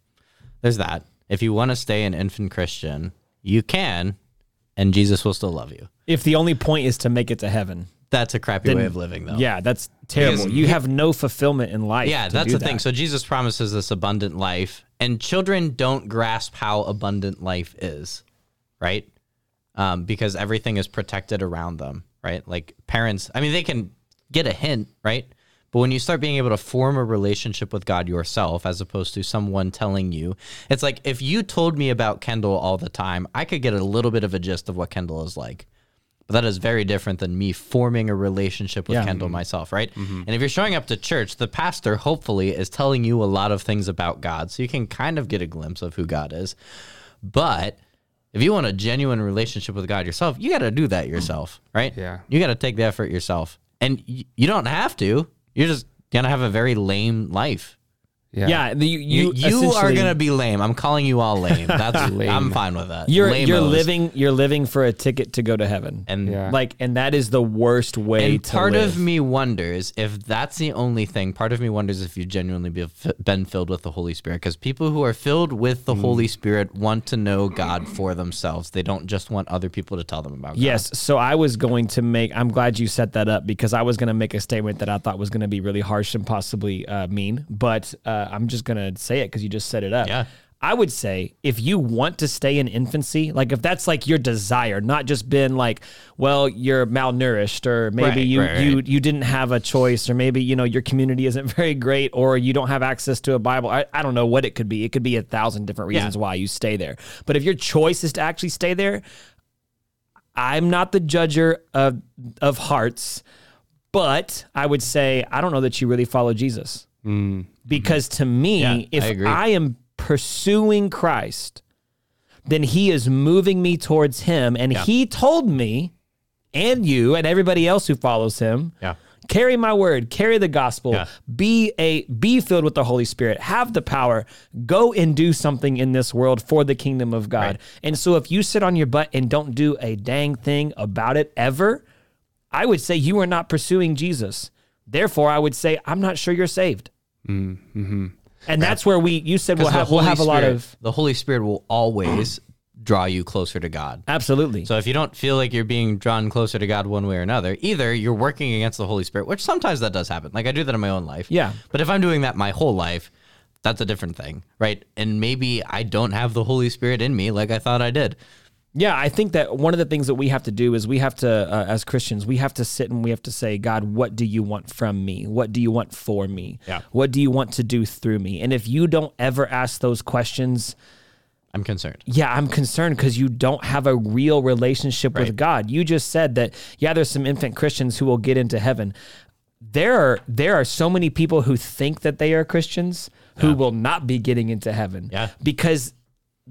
there's that. If you want to stay an infant Christian, you can, and Jesus will still love you. If the only point is to make it to heaven, That's a crappy Then- way of living, though. yeah, that's terrible. Because you have no fulfillment in life. Yeah, to that's do the thing. So Jesus promises this abundant life, and children don't grasp how abundant life is, right? Um, because everything is protected around them, right? Like parents, I mean, they can get a hint, right? But when you start being able to form a relationship with God yourself, as opposed to someone telling you, it's like if you told me about Kendall all the time, I could get a little bit of a gist of what Kendall is like. But that is very different than me forming a relationship with Yeah. Kendall mm-hmm. myself, right? Mm-hmm. And if you're showing up to church, the pastor hopefully is telling you a lot of things about God. So you can kind of get a glimpse of who God is. But if you want a genuine relationship with God yourself, you got to do that yourself, right? Yeah. You got to take the effort yourself. And you don't have to. You're just to have a very lame life. Yeah, the, you You, you, you are essentially- going to be lame. I'm calling you all lame. That's lame. I'm fine with that. You're you're living you're living for a ticket to go to heaven. and Yeah. like and that is the worst way And to part live. of me wonders if that's the only thing. Part of me wonders if you've genuinely be- been filled with the Holy Spirit. Because people who are filled with the Holy Spirit want to know God for themselves. They don't just want other people to tell them about God. Yes, so I was going to make. I'm glad you set that up because I was going to make a statement that I thought was going to be really harsh and possibly uh, mean, but uh, Uh, I'm just going to say it because you just set it up. Yeah. I would say if you want to stay in infancy, like if that's like your desire, not just been like, well, you're malnourished, or maybe Right, you right, you right. you didn't have a choice, or maybe you know your community isn't very great, or you don't have access to a Bible. I, I don't know what it could be. It could be a thousand different reasons why you stay there. But if your choice is to actually stay there, I'm not the judger of of hearts, but I would say I don't know that you really follow Jesus. Mm-hmm. Because to me, Yeah, if I. I am pursuing Christ, then he is moving me towards him. And he told me and you and everybody else who follows him Yeah. carry my word carry the gospel Yeah. be a be filled with the holy spirit have the power go and do something in this world for the kingdom of god. And so if you sit on your butt and don't do a dang thing about it ever i would say you are not pursuing jesus. Therefore i would say i'm not sure you're saved Mm-hmm. and that's where we you said we'll have, we'll Holy have a lot Spirit- of the Holy Spirit will always draw you closer to God. absolutely So if you don't feel like you're being drawn closer to God one way or another, either you're working against the Holy Spirit, which sometimes that does happen. Like I do that in my own life. Yeah. But if I'm doing that my whole life, that's a different thing, right? And maybe I don't have the Holy Spirit in me like I thought I did. Yeah, I think that one of the things that we have to do is we have to, uh, as Christians, we have to sit and we have to say, God, what do you want from me? What do you want for me? Yeah. What do you want to do through me? And if you don't ever ask those questions, I'm concerned. yeah, I'm concerned because you don't have a real relationship with God. You just said that, yeah, there's some infant Christians who will get into heaven. There are there are so many people who think that they are Christians who will not be getting into heaven. Yeah. Because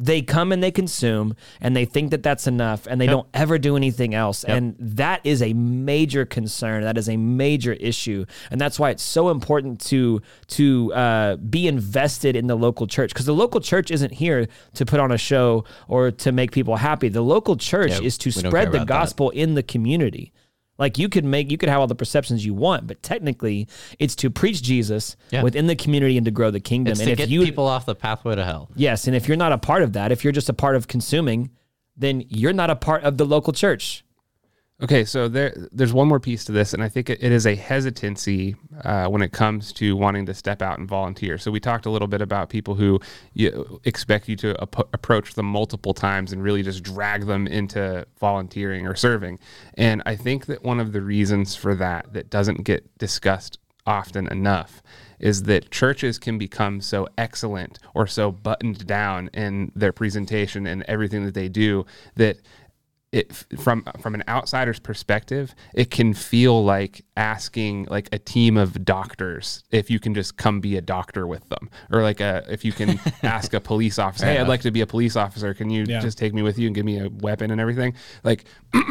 they come and they consume and they think that that's enough and they don't ever do anything else. And that is a major concern. That is a major issue. And that's why it's so important to to uh, be invested in the local church because the local church isn't here to put on a show or to make people happy. The local church Yeah, is to we spread the about that. gospel in the community like you could make you could have all the perceptions you want but technically it's to preach jesus Yeah. within the community and to grow the kingdom It's and to if get you people off the pathway to hell. Yes, and if you're not a part of that, if you're just a part of consuming, then you're not a part of the local church. Okay, so there there's one more piece to this, and I think it, is a hesitancy uh, when it comes to wanting to step out and volunteer. So we talked a little bit about people who you, expect you to ap- approach them multiple times and really just drag them into volunteering or serving. And I think that one of the reasons for that that doesn't get discussed often enough is that churches can become so excellent or so buttoned down in their presentation and everything that they do that it from from an outsider's perspective, it can feel like asking like a team of doctors if you can just come be a doctor with them, or like a if you can ask a police officer, hey, I'd like to be a police officer. Can you just take me with you and give me a weapon and everything? Like.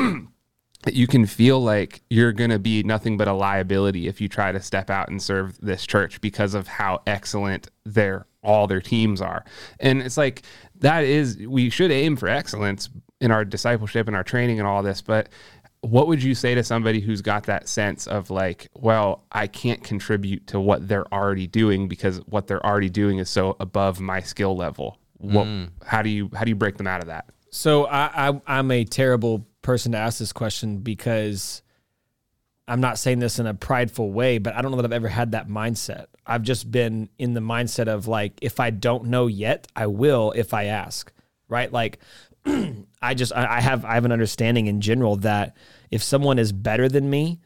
You can feel like you're going to be nothing but a liability if you try to step out and serve this church because of how excellent their all their teams are. And it's like that is we should aim for excellence in our discipleship and our training and all this, but what would you say to somebody who's got that sense of like, well, I can't contribute to what they're already doing because what they're already doing is so above my skill level? What mm. how do you how do you break them out of that? So I, I I'm a terrible person to ask this question because I'm not saying this in a prideful way, but I don't know that I've ever had that mindset. I've just been in the mindset of like, if I don't know yet, I will if I ask. Right? Like I just I have I have an understanding in general that if someone is better than me,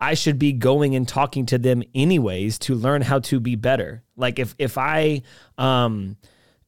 I should be going and talking to them anyways to learn how to be better. Like if if I um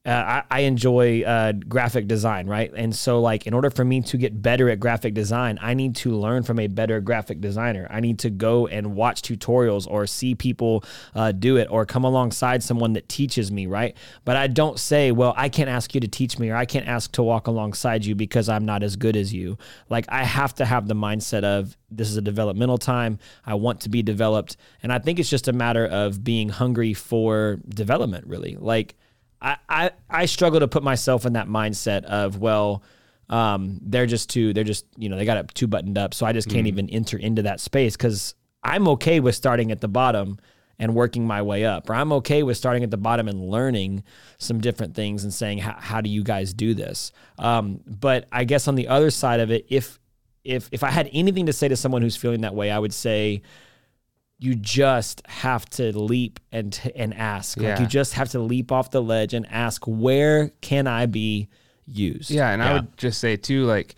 uh, I, I enjoy uh, graphic design, right? And so, like, in order for me to get better at graphic design, I need to learn from a better graphic designer. I need to go and watch tutorials or see people uh, do it or come alongside someone that teaches me, right? But I don't say, well, I can't ask you to teach me or I can't ask to walk alongside you because I'm not as good as you. Like, I have to have the mindset of this is a developmental time. I want to be developed. And I think it's just a matter of being hungry for development, really. Like, I, I, I struggle to put myself in that mindset of well um, they're just too they're just you know they got it too buttoned up so i just can't even enter into that space because i'm okay with starting at the bottom and working my way up or i'm okay with starting at the bottom and learning some different things and saying how, how do you guys do this? Um, but i guess on the other side of it if if if i had anything to say to someone who's feeling that way i would say you just have to leap and and ask. Like you just have to leap off the ledge and ask, where can I be used? Yeah, and I would just say too, like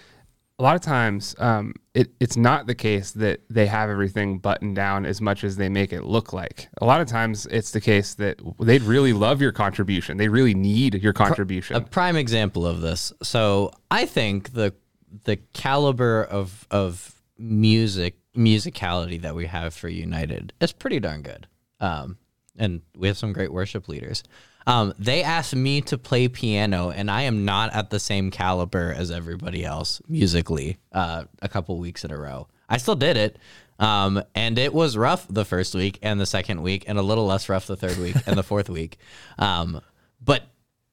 a lot of times, um, it, it's not the case that they have everything buttoned down as much as they make it look like. A lot of times, it's the case that they'd really love your contribution. They really need your contribution. A prime example of this. So I think the the caliber of of music musicality that we have for United is pretty darn good. Um, and we have some great worship leaders. Um, they asked me to play piano, and I am not at the same caliber as everybody else musically. Uh, a couple weeks in a row, I still did it, um, and it was rough the first week and the second week, and a little less rough the third week and the fourth week. Um, but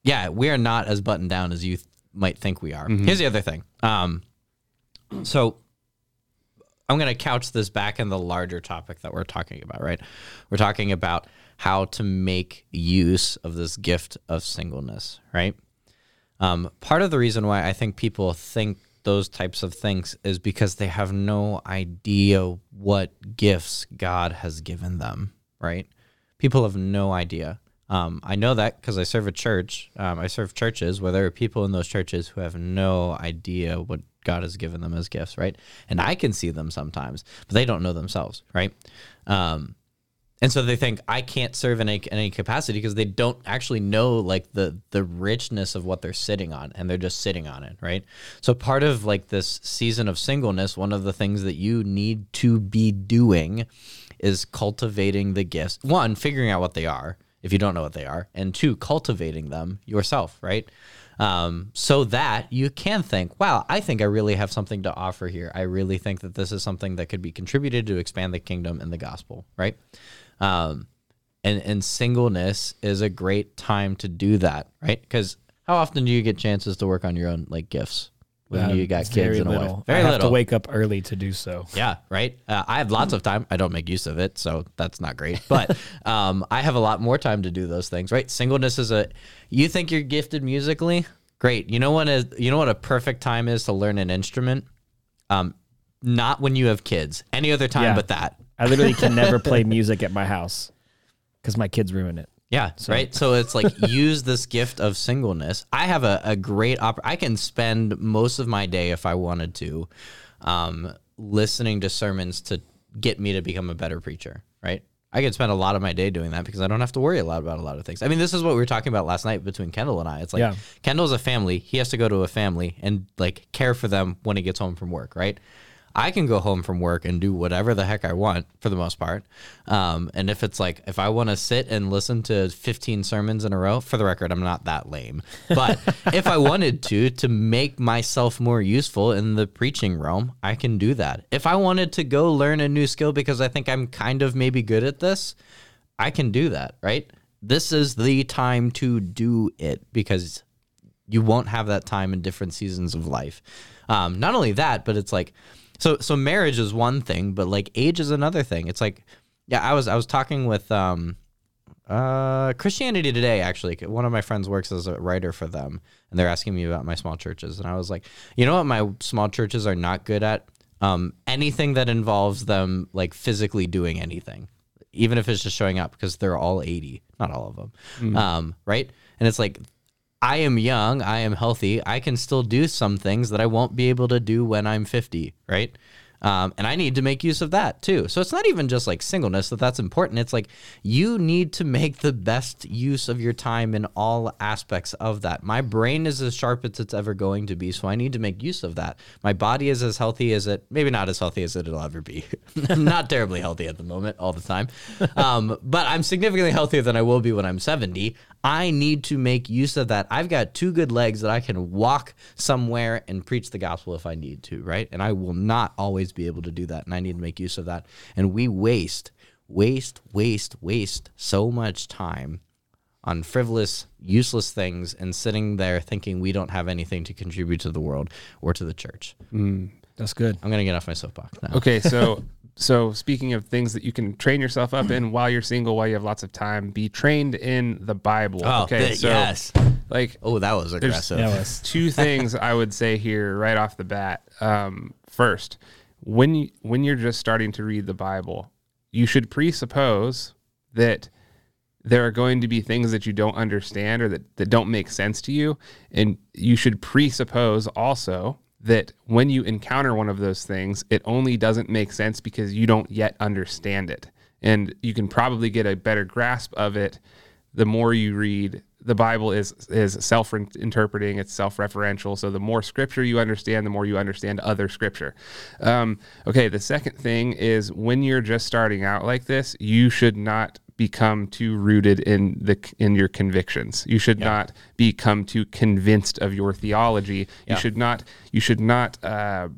yeah, we are not as buttoned down as you th- might think we are. Here's the other thing. Um, so I'm going to couch this back in the larger topic that we're talking about, right? We're talking about how to make use of this gift of singleness, right? Um, part of the reason why I think people think those types of things is because they have no idea what gifts God has given them, right? People have no idea. Um, I know that because I serve a church. Um, I serve churches where there are people in those churches who have no idea what God has given them as gifts, right? And I can see them sometimes, but they don't know themselves, right? Um, and so they think I can't serve in any, in any capacity because they don't actually know like the the richness of what they're sitting on, and they're just sitting on it, right? So part of like this season of singleness, one of the things that you need to be doing is cultivating the gifts. One, figuring out what they are if you don't know what they are, and two, cultivating them yourself, right? Um, so that you can think, wow, I think I really have something to offer here. I really think that this is something that could be contributed to expand the kingdom and the gospel, right? Um, and and singleness is a great time to do that, right? Because how often do you get chances to work on your own like gifts when Uh, you got kids and a little. wife? Very I have little. to wake up early to do so. Yeah, right. Uh, I have lots of time. I don't make use of it, so that's not great. But um, I have a lot more time to do those things. Right? Singleness is a. You think you're gifted musically? Great. You know what is? You know what a perfect time is to learn an instrument? Um, not when you have kids. Any other time Yeah. but that. I literally can never play music at my house because my kids ruin it. Yeah, right. So it's like use this gift of singleness. I have a, a great op- I can spend most of my day if I wanted to, um, listening to sermons to get me to become a better preacher. Right. I could spend a lot of my day doing that because I don't have to worry a lot about a lot of things. I mean, this is what we were talking about last night between Kendall and I. It's like Yeah. Kendall's a family. He has to go to a family and like care for them when he gets home from work. Right. I can go home from work and do whatever the heck I want for the most part. Um, and if it's like, if I want to sit and listen to 15 sermons in a row, for the record, I'm not that lame. But if I wanted to, to make myself more useful in the preaching realm, I can do that. If I wanted to go learn a new skill because I think I'm kind of maybe good at this, I can do that, right? This is the time to do it because you won't have that time in different seasons of life. Um, not only that, but it's like, so so marriage is one thing, but like age is another thing. It's like, yeah, I was I was talking with um, uh, Christianity Today actually. One of my friends works as a writer for them, and they're asking me about my small churches, and I was like, you know what, my small churches are not good at um, anything that involves them like physically doing anything even if it's just showing up because they're all 80 not all of them um, right and it's like i am young i am healthy i can still do some things that i won't be able to do when i'm 50 right? Um, and i need to make use of that too. So it's not even just like singleness that that's important. It's like you need to make the best use of your time in all aspects of that. My brain is as sharp as it's ever going to be so i need to make use of that. My body is as healthy as it maybe not as healthy as it'll ever be. Not terribly healthy at the moment all the time. Um, but i'm significantly healthier than i will be when i'm 70 i need to make use of that i've got two good legs that i can walk somewhere and preach the gospel if i need to right and i will not always be able to do that and i need to make use of that and we waste waste waste waste so much time on frivolous, useless things and sitting there thinking we don't have anything to contribute to the world or to the church. Mm, that's good. I'm going to get off my soapbox now. Okay, so so speaking of things that you can train yourself up in while you're single, while you have lots of time, be trained in the Bible. Oh, okay, th- so yes. like Oh, that was aggressive. That was two things I would say here right off the bat. Um, first, when you, when you're just starting to read the Bible, you should presuppose that there are going to be things that you don't understand or that, that don't make sense to you. And you should presuppose also that when you encounter one of those things, it only doesn't make sense because you don't yet understand it. And you can probably get a better grasp of it the more you read. The Bible is is self interpreting, it's self referential. So the more scripture you understand, the more you understand other scripture. Um, okay, the second thing is when you're just starting out like this, you should not become too rooted in the in your convictions. You should not become too convinced of your theology. Yeah. You should not you should not uh,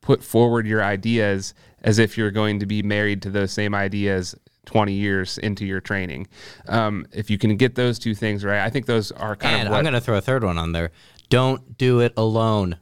put forward your ideas as if you're going to be married to those same ideas 20 years into your training. Um, if you can get those two things right, I think those are kind and of what I'm going to throw a third one on there. Don't do it alone,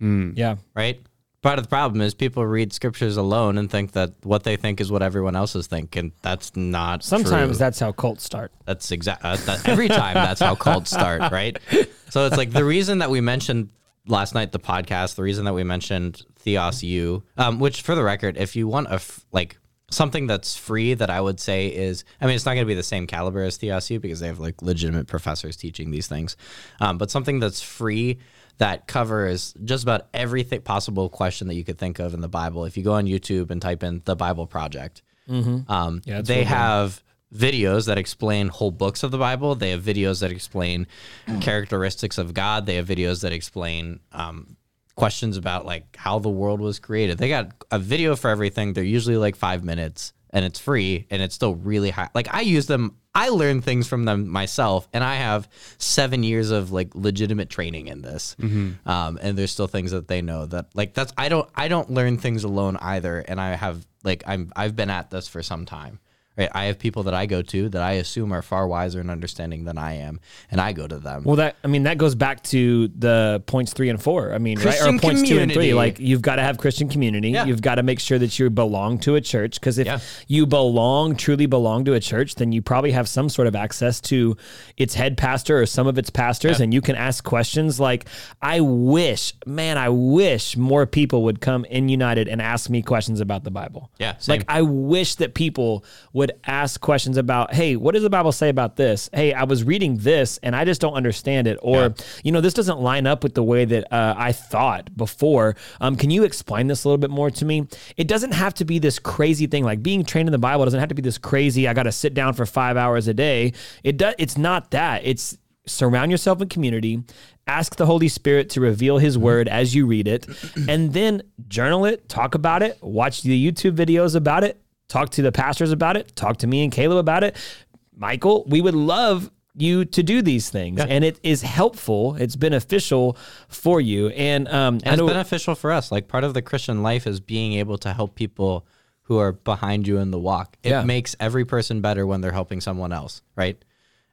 yeah. right? Part of the problem is people read scriptures alone and think that what they think is what everyone else is thinking. And that's not Sometimes true. that's how cults start. That's exact. Uh, that, every time that's how cults start, right? So it's like the reason that we mentioned last night the podcast, the reason that we mentioned TheosU, um, which for the record, if you want a f- like something that's free, that I would say is, I mean, it's not going to be the same caliber as TheosU because they have like legitimate professors teaching these things, um, but something that's free that covers just about everything possible question that you could think of in the Bible. If you go on YouTube and type in the Bible Project, um, Yeah, they have videos that explain whole books of the Bible. They have videos that explain characteristics of God. They have videos that explain um, questions about like how the world was created. They got a video for everything. They're usually like five minutes and it's free and it's still really high. Like I use them I learn things from them myself, and I have seven years of like legitimate training in this. Um, and there's still things that they know that like that's I don't I don't learn things alone either, and I have like I'm I've been at this for some time. Right, I have people that I go to that I assume are far wiser and understanding than I am, and I go to them. Well, that I mean that goes back to the points three and four. I mean, right? Or points two and three. Like you've got to have Christian community. Yeah. You've got to make sure that you belong to a church. Because if Yeah. you belong, truly belong to a church, then you probably have some sort of access to its head pastor or some of its pastors, Yeah. and you can ask questions like, "I wish, man, I wish more people would come in United and ask me questions about the Bible." Yeah, same. like I wish that people would ask questions about, hey, what does the Bible say about this? Hey, I was reading this and I just don't understand it. Or, Yeah. you know, this doesn't line up with the way that uh, I thought before. Um, can you explain this a little bit more to me? It doesn't have to be this crazy thing. Like being trained in the Bible doesn't have to be this crazy, I got to sit down for five hours a day. It does, it's not that. It's, surround yourself in community ask the holy spirit to reveal his word as you read it and then journal it talk about it watch the youtube videos about it talk to the pastors about it talk to me and caleb about it michael we would love you to do these things and it is helpful it's beneficial for you and um And it's beneficial for us. Like part of the Christian life is being able to help people who are behind you in the walk. It Yeah. makes every person better when they're helping someone else, right?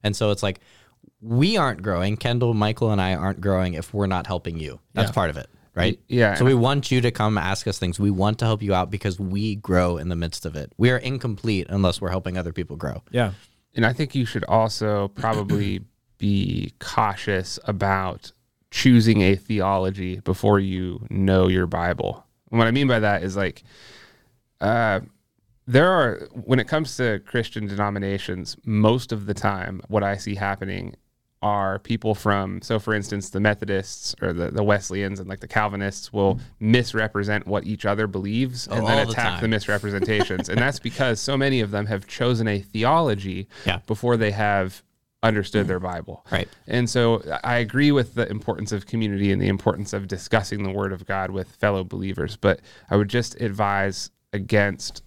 And so it's like we aren't growing. Kendall, Michael, and I aren't growing if we're not helping you. That's Yeah. part of it, right? yeah, So we want you to come ask us things. We want to help you out because we grow in the midst of it. We are incomplete unless we're helping other people grow. yeah And I think you should also probably be cautious about choosing a theology before you know your Bible. And what I mean by that is like, uh, there are, when it comes to Christian denominations, most of the time, what I see happening are people from, so for instance, the Methodists or the, the Wesleyans and like the Calvinists will misrepresent what each other believes oh, and Oh, then all the attack the misrepresentations. and that's because so many of them have chosen a theology Yeah. before they have understood their mm. Bible. Right. And so I agree with the importance of community and the importance of discussing the word of God with fellow believers, but I would just advise against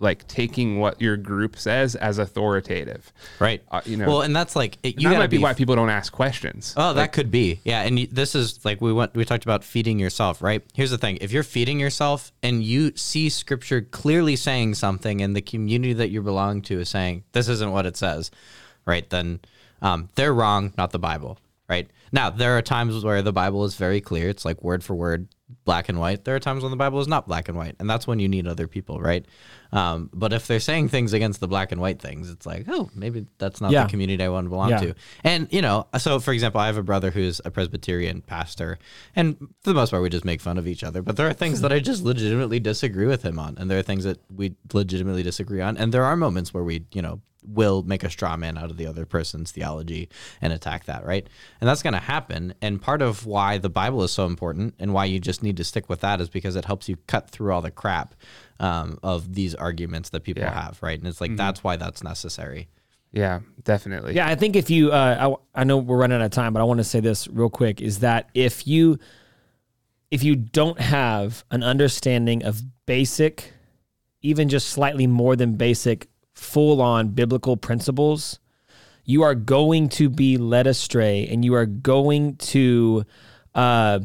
like taking what your group says as authoritative. Right. Uh, you know, well, and that's like, it, you that might be be why people don't ask questions. Oh, that could be. Yeah, and this is like we went we talked about feeding yourself, right? Here's the thing. If you're feeding yourself and you see scripture clearly saying something and the community that you belong to is saying this isn't what it says, right? Then um, they're wrong, not the Bible, right? Now, there are times where the Bible is very clear. It's like word for word, black and white. There are times when the Bible is not black and white, and that's when you need other people, right? Um, but if they're saying things against the black and white things, it's like, oh, maybe that's not Yeah. the community I want to belong Yeah. to. And you know, so for example, I have a brother who's a Presbyterian pastor, and for the most part, we just make fun of each other. But there are things that I just legitimately disagree with him on, and there are things that we legitimately disagree on, and there are moments where we, you know, will make a straw man out of the other person's theology and attack that, right? And that's going to happen. And part of why the Bible is so important and why you just need to stick with that is because it helps you cut through all the crap um, of these arguments that people Yeah. have, right? And it's like that's why that's necessary. Yeah, definitely. Yeah, I think if you, uh, I, I know we're running out of time, but I want to say this real quick: is that if you, if you don't have an understanding of basic, even just slightly more than basic, full-on biblical principles, you are going to be led astray, and you are going to, uh,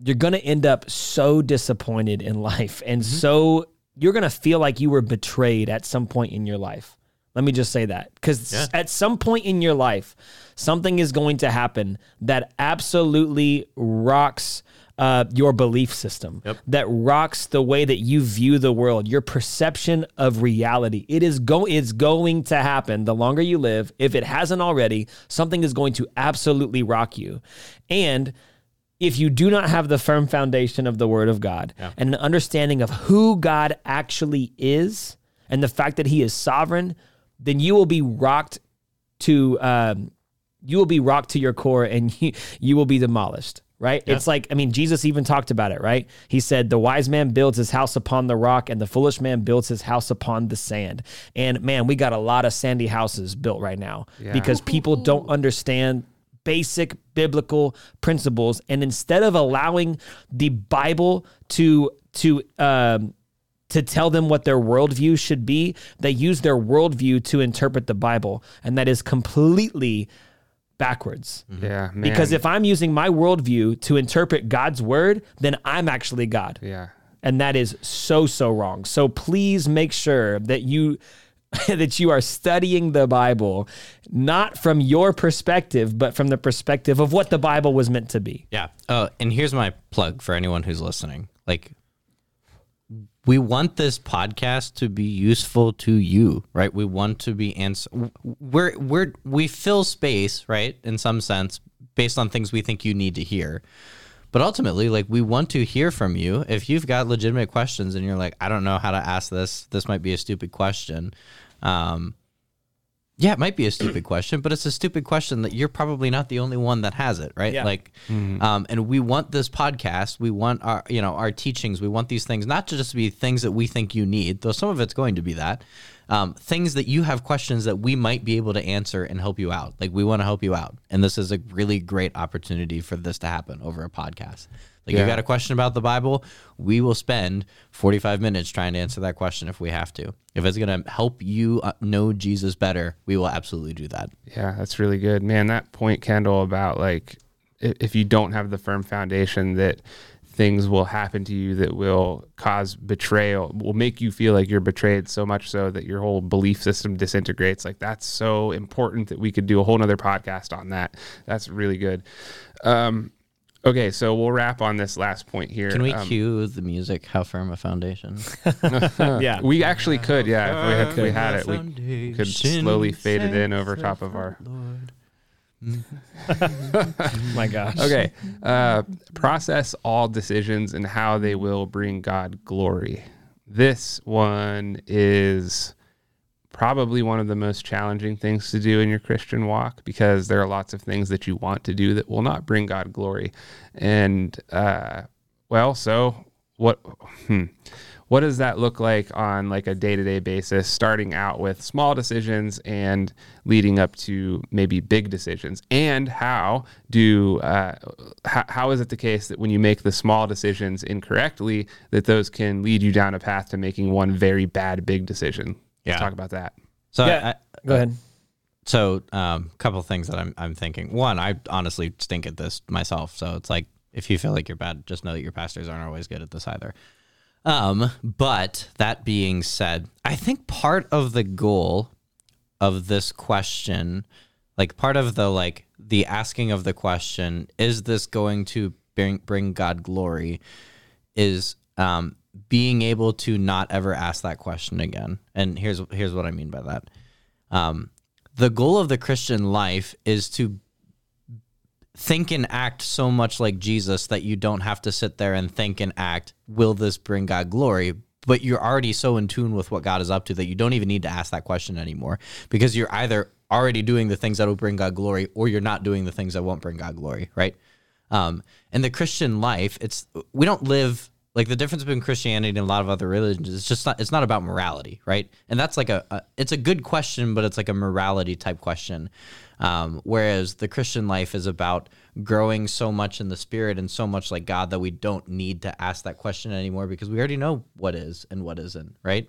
you're going to end up so disappointed in life, and so you're going to feel like you were betrayed at some point in your life. Let me just say that because Yeah. at some point in your life, something is going to happen that absolutely rocks uh, your belief system, Yep. that rocks the way that you view the world, your perception of reality. It is go it's going to happen the longer you live. If it hasn't already, something is going to absolutely rock you. And if you do not have the firm foundation of the Word of God and an understanding of who God actually is and the fact that He is sovereign, then you will be rocked to um, you will be rocked to your core and you, you will be demolished. Right? It's like, I mean, Jesus even talked about it, right? He said, The wise man builds his house upon the rock, and the foolish man builds his house upon the sand. And man, we got a lot of sandy houses built right now because people don't understand basic biblical principles and instead of allowing the bible to to um to tell them what their worldview should be. They use their worldview to interpret the Bible, and that is completely backwards. Mm-hmm. Yeah, man. Because if I'm using my worldview to interpret God's word, then I'm actually God. yeah, And that is so, so wrong. So please make sure that you that you are studying the Bible not from your perspective, but from the perspective of what the Bible was meant to be. Yeah. Oh, and here's my plug for anyone who's listening. Like, we want this podcast to be useful to you, right? We want to be answer. We're we're we fill space, right? In some sense, based on things we think you need to hear. But ultimately, like we want to hear from you. If you've got legitimate questions and you're like, I don't know how to ask this. This might be a stupid question. Um, yeah, it might be a stupid question, but it's a stupid question that you're probably not the only one that has it, right? Yeah. Like, um, and we want this podcast, we want our, you know, our teachings, we want these things not to just be things that we think you need, though some of it's going to be that, um, things that you have questions that we might be able to answer and help you out. Like, we want to help you out, and this is a really great opportunity for this to happen over a podcast. Like, you Yeah. got a question about the Bible, we will spend 45 minutes trying to answer that question if we have to. If it's going to help you uh, know Jesus better, we will absolutely do that. yeah, that's really good, man. That point, Kendall, about like if you don't have the firm foundation that things will happen to you that will cause betrayal, will make you feel like you're betrayed so much so that your whole belief system disintegrates. Like that's so important that we could do a whole nother podcast on that. That's really good. Um, okay, so we'll wrap on this last point here. Can we Um, cue the music? How firm a foundation? yeah. We actually could, yeah. If we had, if we had it, we could slowly fade it in over top of our. My gosh. Okay. Uh, process all decisions and how they will bring God glory. This one is probably one of the most challenging things to do in your Christian walk because there are lots of things that you want to do that will not bring God glory. And, uh, well, so what? Hmm, what does that look like on like a day-to-day basis starting out with small decisions and leading up to maybe big decisions and how do uh, how, how is it the case that when you make the small decisions incorrectly that those can lead you down a path to making one very bad big decision Yeah. talk about that So, Yeah. I, Go ahead. so um, couple things that I'm I'm thinking. One, I honestly stink at this myself. So it's like if you feel like you're bad, just know that your pastors aren't always good at this either. Um, but that being said, I think part of the goal of this question, like part of the like the asking of the question, is this going to bring bring God glory? Is um, being able to not ever ask that question again. And here's here's what I mean by that. Um, the goal of the Christian life is to think and act so much like Jesus that you don't have to sit there and think and act, will this bring God glory? But you're already so in tune with what God is up to that you don't even need to ask that question anymore because you're either already doing the things that will bring God glory or you're not doing the things that won't bring God glory, right? Um, in the Christian life, it's we don't live like the difference between Christianity and a lot of other religions is just not it's not about morality, right? And that's like a, a it's a good question, but it's like a morality type question. Um, whereas the Christian life is about growing so much in the spirit and so much like God that we don't need to ask that question anymore because we already know what is and what isn't, right?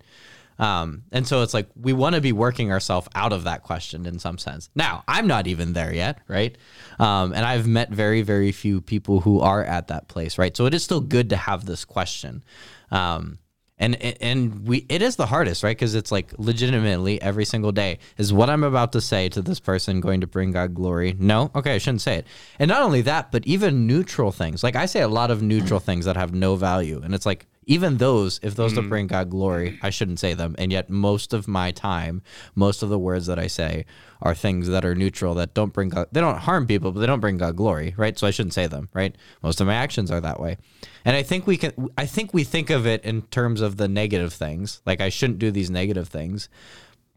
Um, and so it's like we want to be working ourselves out of that question in some sense. Now, I'm not even there yet, right? Um, and I've met very, very few people who are at that place, right? So it is still good to have this question. Um, and and we it is the hardest, right? Because it's like legitimately every single day is what I'm about to say to this person going to bring God glory. No, okay, I shouldn't say it. And not only that, but even neutral things. Like I say a lot of neutral things that have no value, and it's like even those, if those don't mm. bring God glory, I shouldn't say them. And yet, most of my time, most of the words that I say are things that are neutral that don't bring God, they don't harm people, but they don't bring God glory, right? So I shouldn't say them, right? Most of my actions are that way. And I think we can, I think we think of it in terms of the negative things. Like I shouldn't do these negative things.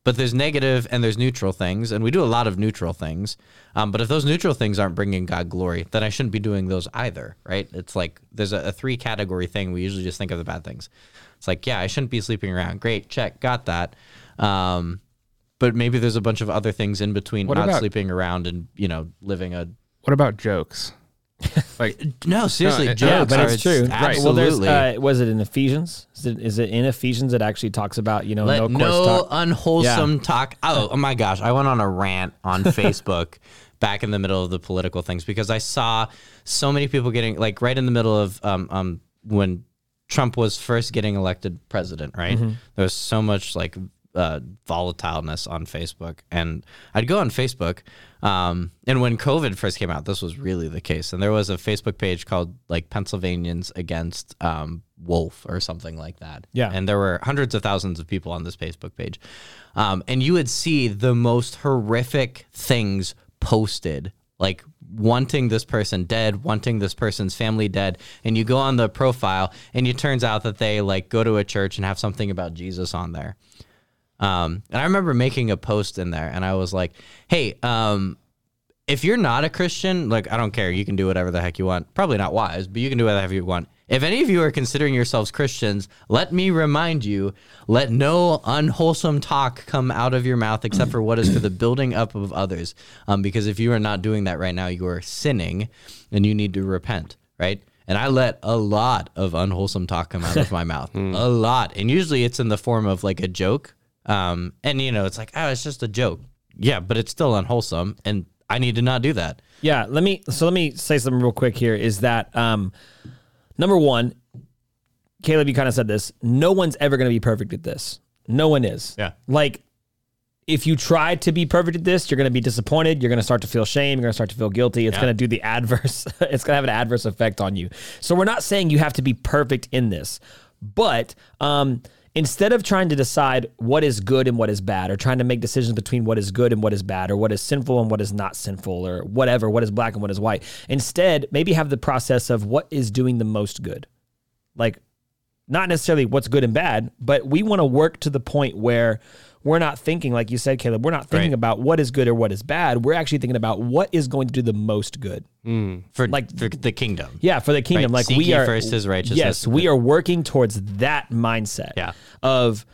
But there's negative and there's neutral things, and we do a lot of neutral things. Um, but if those neutral things aren't bringing God glory, then I shouldn't be doing those either, right? It's like there's a, a three category thing. We usually just think of the bad things. It's like, yeah, I shouldn't be sleeping around. Great, check, got that. Um, but maybe there's a bunch of other things in between What not about- sleeping around and you know living a what about jokes Like No, seriously, No, it- jokes yeah, but are it's true. Well, there's, Absolutely. uh, was it in Ephesians? Is it, is it in Ephesians that actually talks about you know Let no no, coarse talk? unwholesome talk. Oh, oh my gosh, I went on a rant on Facebook back in the middle of the political things because I saw so many people getting like right in the middle of um um when Trump was first getting elected president. Right, Mm-hmm. there was so much like uh, volatileness on Facebook, and I'd go on Facebook. Um, and when COVID first came out, this was really the case. And there was a Facebook page called like Pennsylvanians Against um, Wolf or something like that. Yeah. And there were hundreds of thousands of people on this Facebook page. Um, and you would see the most horrific things posted, like wanting this person dead, wanting this person's family dead. And you go on the profile and it turns out that they like go to a church and have something about Jesus on there. Um, and I remember making a post in there and I was like, hey, um, if you're not a Christian, like I don't care, you can do whatever the heck you want. Probably not wise, but you can do whatever you want. If any of you are considering yourselves Christians, let me remind you, let no unwholesome talk come out of your mouth except for what is for the building up of others. Um, because if you are not doing that right now, you are sinning and you need to repent, right? And I let a lot of unwholesome talk come out of my mouth. A lot. And usually it's in the form of like a joke. Um, and you know, it's like, oh, it's just a joke. Yeah, but it's still unwholesome. And I need to not do that. Yeah, let me so let me say something real quick here is that um number 1 Caleb you kind of said this, no one's ever going to be perfect at this. No one is. Yeah. Like if you try to be perfect at this, you're going to be disappointed, you're going to start to feel shame, you're going to start to feel guilty. It's Yeah. going to do the adverse it's going to have an adverse effect on you. So we're not saying you have to be perfect in this. But um instead of trying to decide what is good and what is bad or trying to make decisions between what is good and what is bad or what is sinful and what is not sinful or whatever what is black and what is white instead maybe have the process of what is doing the most good. Like not necessarily what's good and bad but we want to work to the point where we're not thinking like you said caleb we're not thinking Right. about what is good or what is bad we're actually thinking about what is going to do the most good mm, For Like- for the kingdom. yeah, for the kingdom. Right. Like Seek we are first his righteousness. Yes, we are working towards that mindset. Yeah. Of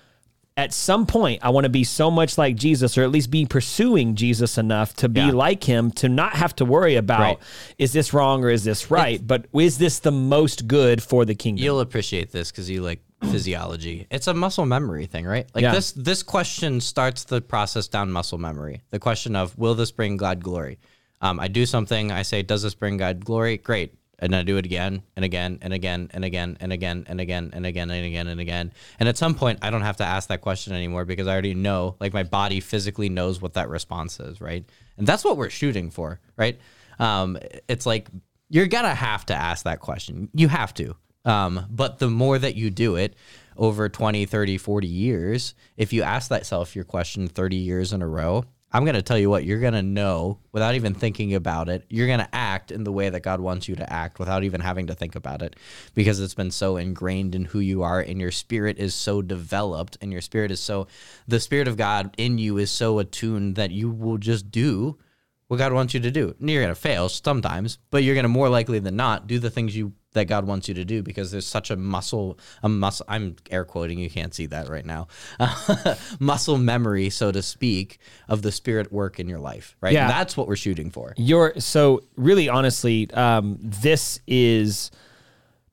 at some point I want to be so much like Jesus, or at least be pursuing Jesus enough to be Yeah. like him, to not have to worry about Right. is this wrong or is this right, but is this the most good for the kingdom? You'll appreciate this because you like physiology. It's a muscle memory thing, right? Like Yeah. this this question starts the process down muscle memory. The question of will this bring God glory? Um, I do something, I say, does this bring God glory? Great. And I do it again and again and again and again and again and again and again and again and again. And at some point I don't have to ask that question anymore because I already know, like my body physically knows what that response is, right? And that's what we're shooting for, right? Um, it's like you're gonna have to ask that question. You have to. Um, but the more that you do it over 20, 30, 40 years, if you ask that self your question 30 years in a row, I'm going to tell you what, you're going to know without even thinking about it. You're going to act in the way that God wants you to act without even having to think about it because it's been so ingrained in who you are and your spirit is so developed and your spirit is so, the spirit of God in you is so attuned that you will just do what God wants you to do. And You're going to fail sometimes, but you're going to more likely than not do the things you that God wants you to do because there's such a muscle, a muscle. I'm air quoting. You can't see that right now. muscle memory, so to speak, of the Spirit work in your life. Right. Yeah. That's what we're shooting for. You're so really honestly, um, this is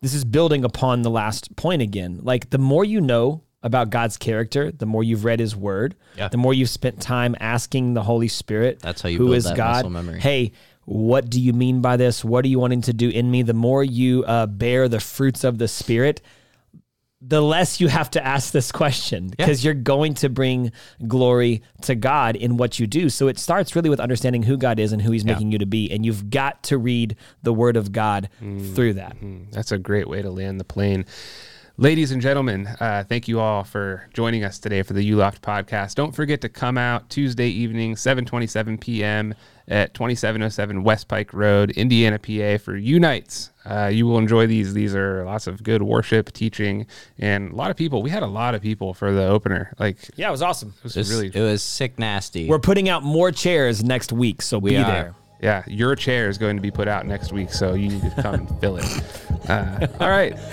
this is building upon the last point again. Like the more you know about God's character, the more you've read His Word, Yeah. the more you've spent time asking the Holy Spirit, That's how you who build is that God. Hey, what do you mean by this? What are you wanting to do in me? The more you uh, bear the fruits of the Spirit, the less you have to ask this question because you're going to bring glory to God in what you do. So it starts really with understanding who God is and who He's making you to be. And you've got to read the Word of God through that. That's a great way to land the plane. Ladies and gentlemen, uh, thank you all for joining us today for the ULoft podcast. Don't forget to come out Tuesday evening, 7:27 p.m. at 2707 West Pike Road, Indiana, PA for Unites. Uh, you will enjoy these. These are lots of good worship, teaching, and a lot of people. We had a lot of people for the opener. Like Yeah, it was awesome. was It was, really it was sick nasty. We're putting out more chairs next week, so be are. there. Yeah, your chair is going to be put out next week, so you need to come and fill it. Uh, all right.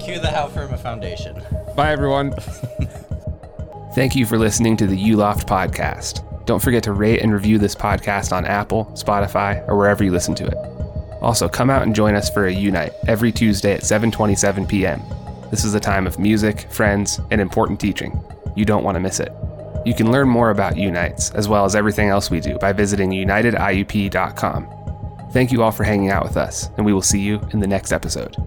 Cue the How Firm a Foundation. Bye, everyone. Thank you for listening to the ULoft podcast. Don't forget to rate and review this podcast on Apple, Spotify, or wherever you listen to it. Also, come out and join us for a Unite every Tuesday at 7:27 p.m. This is a time of music, friends, and important teaching. You don't want to miss it. You can learn more about Unites, as well as everything else we do, by visiting unitediup.com. Thank you all for hanging out with us, and we will see you in the next episode.